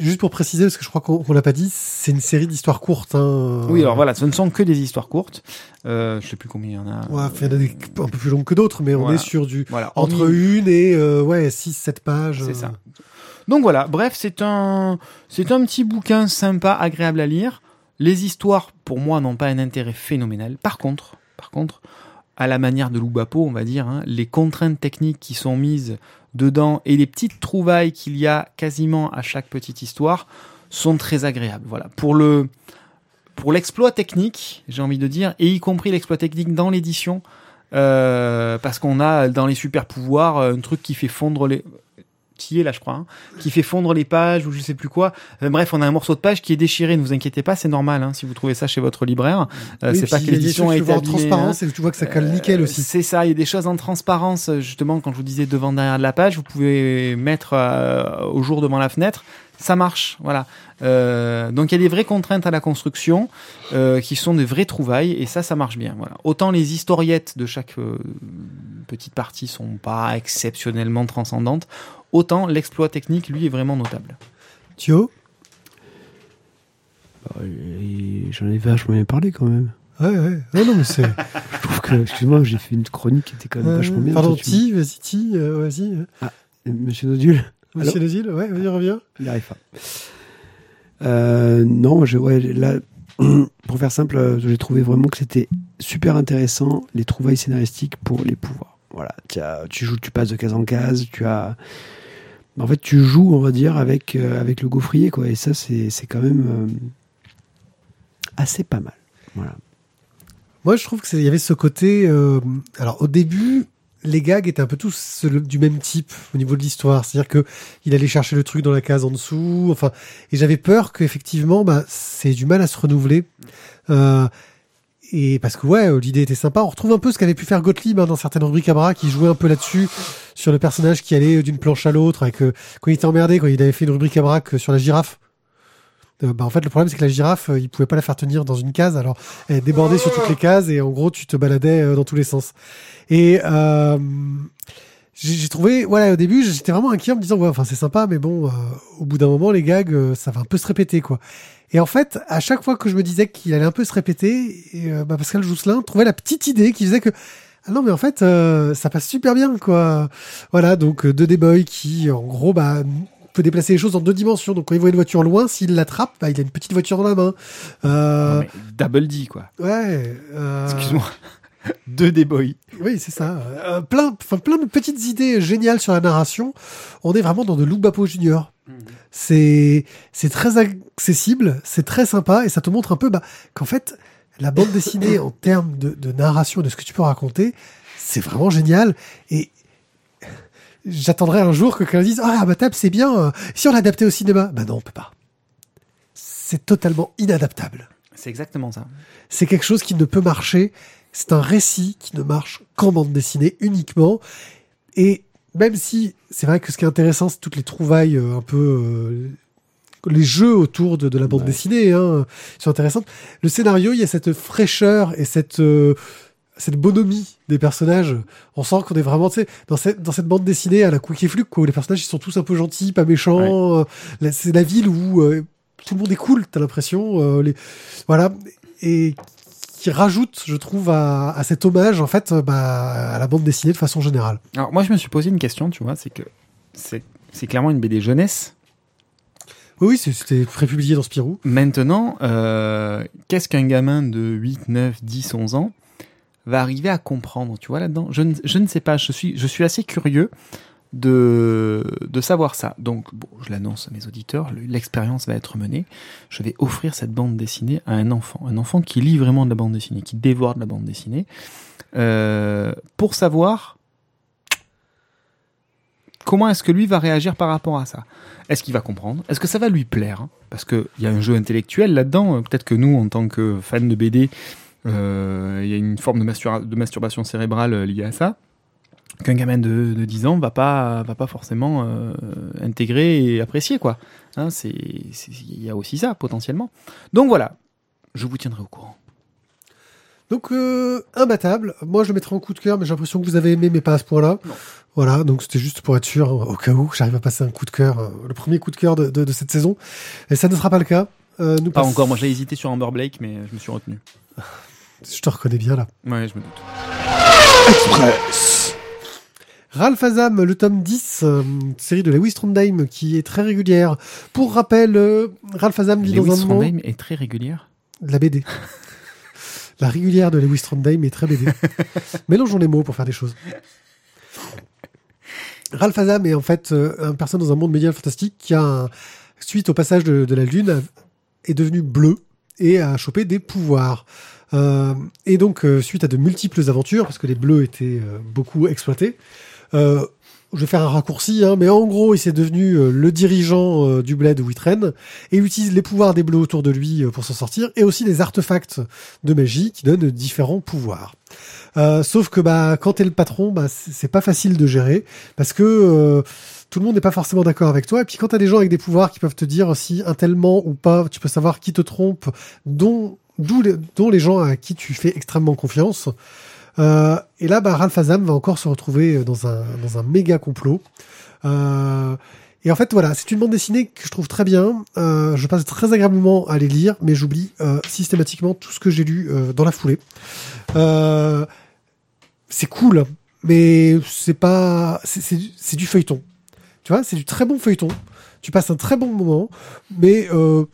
Juste pour préciser, parce que je crois qu'on qu'on l'a pas dit, c'est une série d'histoires courtes. Hein. Oui, alors voilà, ce ne sont que des histoires courtes. Euh, je sais plus combien il y en a. Ouais, il y en a des un peu plus longues que d'autres, mais on Voilà. est sur du Voilà, entre hormis- une et euh, ouais 6 7 pages. C'est euh. ça. Donc voilà, bref, c'est un, c'est un petit bouquin sympa, agréable à lire. Les histoires, pour moi, n'ont pas un intérêt phénoménal. Par contre, par contre, à la manière de Loubapo, on va dire, hein, les contraintes techniques qui sont mises dedans et les petites trouvailles qu'il y a quasiment à chaque petite histoire sont très agréables. Voilà. Pour le, pour l'exploit technique, j'ai envie de dire, et y compris l'exploit technique dans l'édition, euh, parce qu'on a dans les super pouvoirs un truc qui fait fondre les là je crois hein, qui fait fondre les pages ou je sais plus quoi Euh, bref on a un morceau de page qui est déchiré ne vous inquiétez pas c'est normal hein, si vous trouvez ça chez votre libraire Euh, Oui, c'est pas que a l'édition a été vois en abîmée, hein. transparence et que tu vois que ça colle nickel Euh, aussi. C'est ça, il y a des choses en transparence, justement, quand je vous disais devant, derrière de la page, vous pouvez mettre au jour devant la fenêtre, ça marche, voilà. Euh, donc il y a des vraies contraintes à la construction euh, qui sont des vraies trouvailles et ça, ça marche bien. Voilà. Autant les historiettes de chaque euh, petite partie sont pas exceptionnellement transcendantes, autant l'exploit technique, lui, est vraiment notable. Thio Bah, J'en ai vachement bien parlé quand même. Ouais, ouais. Non, non, mais c'est. Je trouve que, excuse-moi, j'ai fait une chronique qui était quand même Euh, vachement bien. Pardon, Ti, vas-y, Ti, euh, vas-y. Monsieur Nodule, Monsieur Desil, ouais, vas-y, reviens. il arrive pas. Euh, non, je, ouais, là, pour faire simple, j'ai trouvé vraiment que c'était super intéressant les trouvailles scénaristiques pour les pouvoirs. Voilà, tu, as- tu joues, tu passes de case en case, tu as. En fait, tu joues, on va dire, avec, euh, avec le gaufrier, quoi. Et ça, c'est quand même euh, assez pas mal. Voilà. Moi, je trouve que c'est- il y avait ce côté. euh, alors, au début, les gags étaient un peu tous du même type au niveau de l'histoire. C'est-à-dire que il allait chercher le truc dans la case en dessous. Enfin, et j'avais peur qu'effectivement, bah, c'est du mal à se renouveler. Et parce que ouais, l'idée était sympa. On retrouve un peu ce qu'avait pu faire Gottlieb hein, dans certaines rubriques à bras, qui jouait un peu là-dessus sur le personnage qui allait d'une planche à l'autre. Avec euh, quand il était emmerdé, quand il avait fait une rubrique à braque sur la girafe. Euh, bah, en fait, le problème, c'est que la girafe, euh, il pouvait pas la faire tenir dans une case, alors elle débordait sur toutes les cases et en gros, tu te baladais euh, dans tous les sens. Et j'ai trouvé, voilà, au début, j'étais vraiment inquiet en me disant, ouais, enfin, c'est sympa, mais bon, euh, au bout d'un moment, les gags, euh, ça va un peu se répéter, quoi. Et en fait, à chaque fois que je me disais qu'il allait un peu se répéter, et, euh, bah, Pascal Jousselin trouvait la petite idée qui faisait que ah non mais en fait euh, ça passe super bien quoi. Voilà donc euh, 2D Boy qui en gros bah peut déplacer les choses en deux dimensions. Donc quand il voit une voiture loin, s'il l'attrape, bah, il a une petite voiture dans la main. Euh, Non, double D, quoi. ouais. euh, Excuse-moi. Deux des boys. Oui, c'est ça. Euh, plein, plein de petites idées géniales sur la narration. On est vraiment dans de Lou Bapo Junior. C'est, c'est très accessible, c'est très sympa et ça te montre un peu, bah, qu'en fait, la bande dessinée en termes de, de narration, de ce que tu peux raconter, c'est vraiment génial et j'attendrai un jour que quelqu'un dise, ah, bah, c'est bien, si on l'adaptait au cinéma. Bah non, on peut pas. C'est totalement inadaptable. C'est exactement ça. C'est quelque chose qui ne peut marcher. C'est un récit qui ne marche qu'en bande dessinée uniquement. Et même si c'est vrai que ce qui est intéressant, c'est toutes les trouvailles euh, un peu euh, les jeux autour de, de la bande Ouais. dessinée hein, sont intéressantes. Le scénario, il y a cette fraîcheur et cette euh, cette bonhomie des personnages. On sent qu'on est vraiment, tu sais, dans cette, dans cette bande dessinée à la Quick et Fluke, quoi, où les personnages, ils sont tous un peu gentils, pas méchants. Euh, C'est la ville où euh, tout le monde est cool, t'as l'impression. euh, les... Voilà. Et qui rajoute, je trouve, à, à cet hommage, en fait, euh, bah, à la bande dessinée de façon générale. Alors, moi, je me suis posé une question, tu vois, c'est que c'est clairement une BD jeunesse. Oui, c'était prépublié dans Spirou. Maintenant, euh, qu'est-ce qu'un gamin de 8, 9, 10, 11 ans va arriver à comprendre, tu vois, là-dedans? Je ne, je ne sais pas, je suis, je suis assez curieux de, de savoir ça. Donc, bon, je l'annonce à mes auditeurs, le- l'expérience va être menée. Je vais offrir cette bande dessinée à un enfant, un enfant qui lit vraiment de la bande dessinée, qui dévore de la bande dessinée, euh, pour savoir comment est-ce que lui va réagir par rapport à ça. Est-ce qu'il va comprendre? Est-ce que ça va lui plaire? Hein? Parce qu'il y a un jeu intellectuel là-dedans. Euh, Peut-être que nous, en tant que fans de BD, euh, il y a une forme de, de masturbation cérébrale liée à ça. Qu'un gamin de, de 10 ans va pas, va pas forcément euh, intégrer et apprécier. quoi. Hein, c'est- c'est- Il y a aussi ça, potentiellement. Donc voilà, je vous tiendrai au courant. Donc, euh, imbattable. Moi, je le mettrai en coup de cœur, mais j'ai l'impression que vous avez aimé, mais pas à ce point-là. Non. Voilà, donc c'était juste pour être sûr, au cas où j'arrive à passer un coup de cœur, euh, le premier coup de cœur de, de, de cette saison. Et ça ne sera pas le cas. Euh, nous Pas passe- encore, moi j'ai hésité sur Amber Blake, mais je me suis retenu. Je te reconnais bien là. Ouais, je me doute. Express. Ralph Azam, le tome 10, euh, série de Lewis Trondheim qui est très régulière. Pour rappel, euh, Ralph Azam vit dans un monde Trondheim est très régulière. la BD. la régulière de Lewis Trondheim est très BD. Mélangeons les mots pour faire des choses. Ralph Azam est en fait euh, un personne dans un monde médiéval fantastique qui a, un- suite au passage de, de la Lune, est devenu bleu et a chopé des pouvoirs. Euh, et donc, euh, suite à de multiples aventures, parce que les bleus étaient euh, beaucoup exploités, euh, je vais faire un raccourci, hein, mais en gros, il s'est devenu euh, le dirigeant euh, du bled où il traîne, et il utilise les pouvoirs des bleus autour de lui euh, pour s'en sortir, et aussi des artefacts de magie qui donnent différents pouvoirs. Sauf que bah, quand t'es le patron, bah, c'est pas facile de gérer, parce que tout le monde n'est pas forcément d'accord avec toi, et puis quand t'as des gens avec des pouvoirs qui peuvent te dire si un tel ment ou pas, tu peux savoir qui te trompe, dont, d'où dont les gens à qui tu fais extrêmement confiance. Euh, et là, bah, Ralph Azam va encore se retrouver dans un, dans un méga complot. Euh, et en fait, voilà, c'est une bande dessinée que je trouve très bien. Euh, je passe très agréablement à les lire, mais j'oublie euh, systématiquement tout ce que j'ai lu euh, dans la foulée. Euh, c'est cool, mais c'est pas, c'est- du- feuilleton. Tu vois, c'est du très bon feuilleton. Tu passes un très bon moment, mais euh,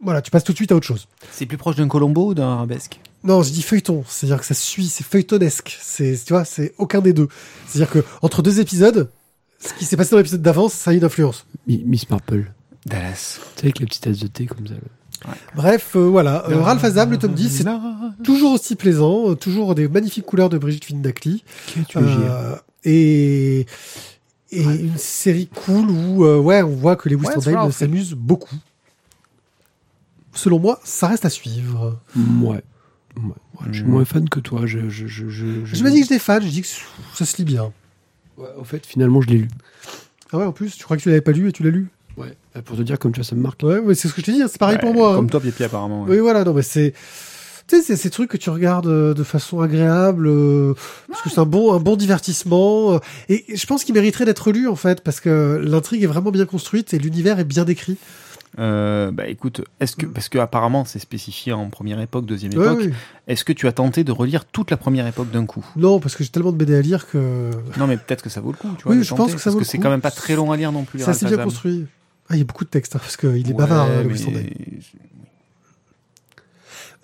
voilà, tu passes tout de suite à autre chose. C'est plus proche d'un Colombo ou d'un Arabesque? Non, je dis feuilleton, c'est-à-dire que ça suit, c'est feuilletonesque. C'est, tu vois, c'est aucun des deux. C'est-à-dire que entre deux épisodes, ce qui s'est passé dans l'épisode d'avance, ça a une influence. Mi- Miss Marple. Dallas. Tu sais, avec la petite tasse de thé comme ça. là. Bref, euh, voilà. Euh, Ralph Azam, le tome 10, c'est toujours aussi plaisant, euh, toujours des magnifiques couleurs de Brigitte Findakli. Qui es-tu, JR Euh, et et une série cool où euh, ouais on voit que les Ralph. s'amusent beaucoup. Selon moi, ça reste à suivre. Ouais. Ouais. Ouais, Je suis Mm. moins fan que toi. Je, je, je, je, Je me dis que j'étais fan, je dis que ça se lit bien. Ouais, au fait, finalement, je l'ai lu. Ah ouais, en plus, tu crois que tu l'avais pas lu et tu l'as lu Ouais. Euh, Pour te dire, comme tu vois, ça me marque. Ouais, mais c'est ce que je te dis, hein, c'est pareil Ouais, pour moi. hein. Comme toi, Pipi, apparemment. ouais. Oui, voilà, non, mais c'est. Tu sais, c'est ces trucs que tu regardes euh, de façon agréable, euh, parce que c'est un bon, un bon divertissement. euh, et je pense qu'il mériterait d'être lu, en fait, parce que l'intrigue est vraiment bien construite et l'univers est bien décrit. Euh, bah écoute, est-ce que parce que apparemment c'est spécifié en première époque, deuxième Ouais, époque, oui. est-ce que tu as tenté de relire toute la première époque d'un coup? Non, parce que j'ai tellement de BD à lire que Non, mais peut-être que ça vaut le coup, tu vois. Oui, je tenter, pense que ça parce vaut que le c'est quand même pas très long à lire non plus. c'est assez bien construit. Ah, il y a beaucoup de textes, hein, parce qu'il est Ouais, bavard, hein, mais- Sondet.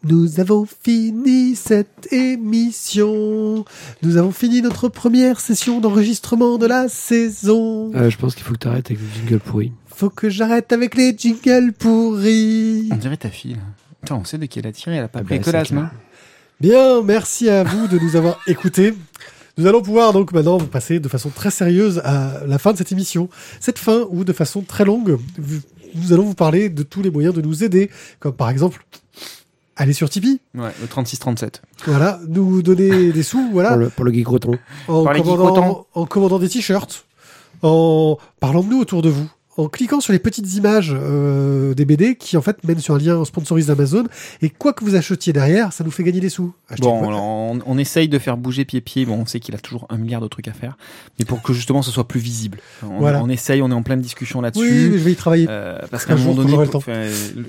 Nous avons fini cette émission. Nous avons fini notre première session d'enregistrement de la saison. Euh, je pense qu'il faut que tu arrêtes avec le jingle pourri. Faut que j'arrête avec les jingles pourris. On dirait ta fille. Putain, on sait de qui elle a tiré, elle a pas Ah pris bah, hein. Bien, merci à vous de nous avoir écoutés. Nous allons pouvoir donc maintenant vous passer de façon très sérieuse à la fin de cette émission. Cette fin où de façon très longue, nous allons vous parler de tous les moyens de nous aider, comme par exemple aller sur Tipeee, Ouais, le 36-37. voilà, nous donner des sous, voilà, Pour le, pour le geek breton. en commandant, en commandant des t-shirts, en parlant de nous autour de vous, en cliquant sur les petites images euh, des BD qui en fait mènent sur un lien sponsorisé d'Amazon et quoi que vous achetiez derrière, ça nous fait gagner des sous. Achetez Bon, alors, on, on essaye de faire bouger pied-pied. Bon, on sait qu'il a toujours un milliard de trucs à faire, mais pour que justement ce soit plus visible. On, Voilà. on essaye, on est en pleine discussion oui, là-dessus. mais je vais y travailler. Euh, parce qu'à un moment donné, enfin, le-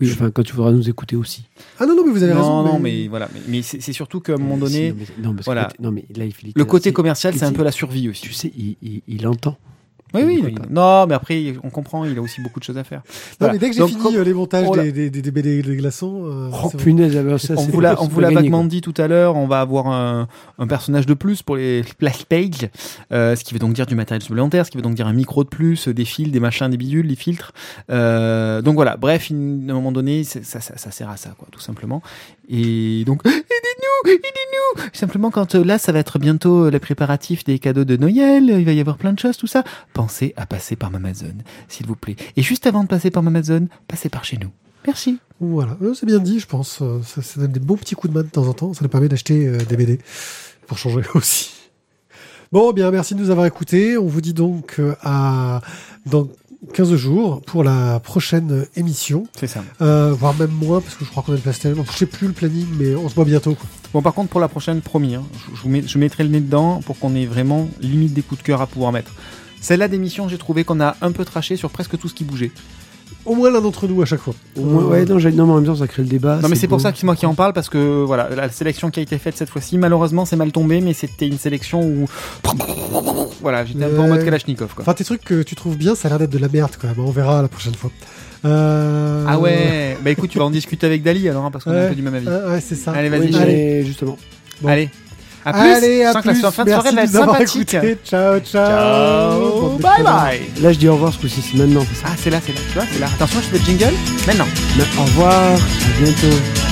Oui, enfin, quand tu voudras nous écouter aussi. Ah non, non, mais vous avez non, raison. non, mais voilà, mais, mais c'est surtout qu'à un moment Euh, si, donné, non, mais, non, parce voilà. que- non, mais là, il fait le côté commercial, c'est un peu la survie aussi. Tu sais, il, il, il entend. Oui, oui. il-. Non, mais après, on comprend, il a aussi beaucoup de choses à faire. Non, Voilà. mais dès que j'ai fini euh, les montages Oh des, des, des, des BD des glaçons, euh, Oh punaise, ah ben, ça, on vous l'a, on vous l'a vaguement dit tout à l'heure, on va avoir un, un personnage de plus pour les splash pages, euh, ce qui veut donc dire du matériel supplémentaire, ce qui veut donc dire un micro de plus, des fils, des machins, des bidules, des filtres. Euh, donc voilà, bref, à un moment donné, ça, ça sert à ça, quoi, tout simplement. Et donc, aidez-nous, aidez-nous Simplement, quand euh, là, ça va être bientôt euh, les préparatifs des cadeaux de Noël, il va y avoir plein de choses, tout ça, pensez à passer par Amazon, s'il vous plaît. Et juste avant de passer par Amazon, passez par chez nous. Merci. Voilà, Euh, c'est bien dit, je pense. Ça, donne des bons petits coups de main de temps en temps. Ça nous permet d'acheter des BD pour changer aussi. Bon, bien, merci de nous avoir écoutés. On vous dit donc à 15 jours pour la prochaine émission, C'est ça. euh, voire même moins parce que je crois qu'on a le pastel. Je sais plus le planning, mais on se voit bientôt. Quoi. Bon, par contre, pour la prochaine, promis, hein, je, je vous mets- je mettrai le nez dedans pour qu'on ait vraiment limite des coups de cœur à pouvoir mettre. Celle-là d'émission, j'ai trouvé qu'on a un peu traché sur presque tout ce qui bougeait. Au moins l'un d'entre nous à chaque fois. Au moins, ouais, non, j'ai- non, mais en même temps, ça crée le débat. non, mais c'est pour ça que c'est moi qui en parle parce que voilà, la sélection qui a été faite cette fois-ci, malheureusement, c'est mal tombé, mais c'était une sélection où voilà, j'étais un peu en mode Ouais. Kalachnikov quoi. Enfin, tes trucs que tu trouves bien, ça a l'air d'être de la merde quand même. On verra la prochaine fois. Euh... Ah ouais, bah écoute, tu vas en discuter avec Dali alors, hein, parce qu'on est un Ouais. peu du même avis. Ouais, c'est ça. Allez, vas-y, Oui, Allez. justement. Bon. Allez, à plus. Allez, à Je sens que plus. la fin de Merci soirée va de être sympathique. Ciao, ciao. Bye bye. Là, je dis au revoir ce coup-ci, c'est maintenant. Ah, c'est là, c'est là, tu vois, c'est là. Attention, je fais le jingle. Maintenant. Mais au revoir, à bientôt.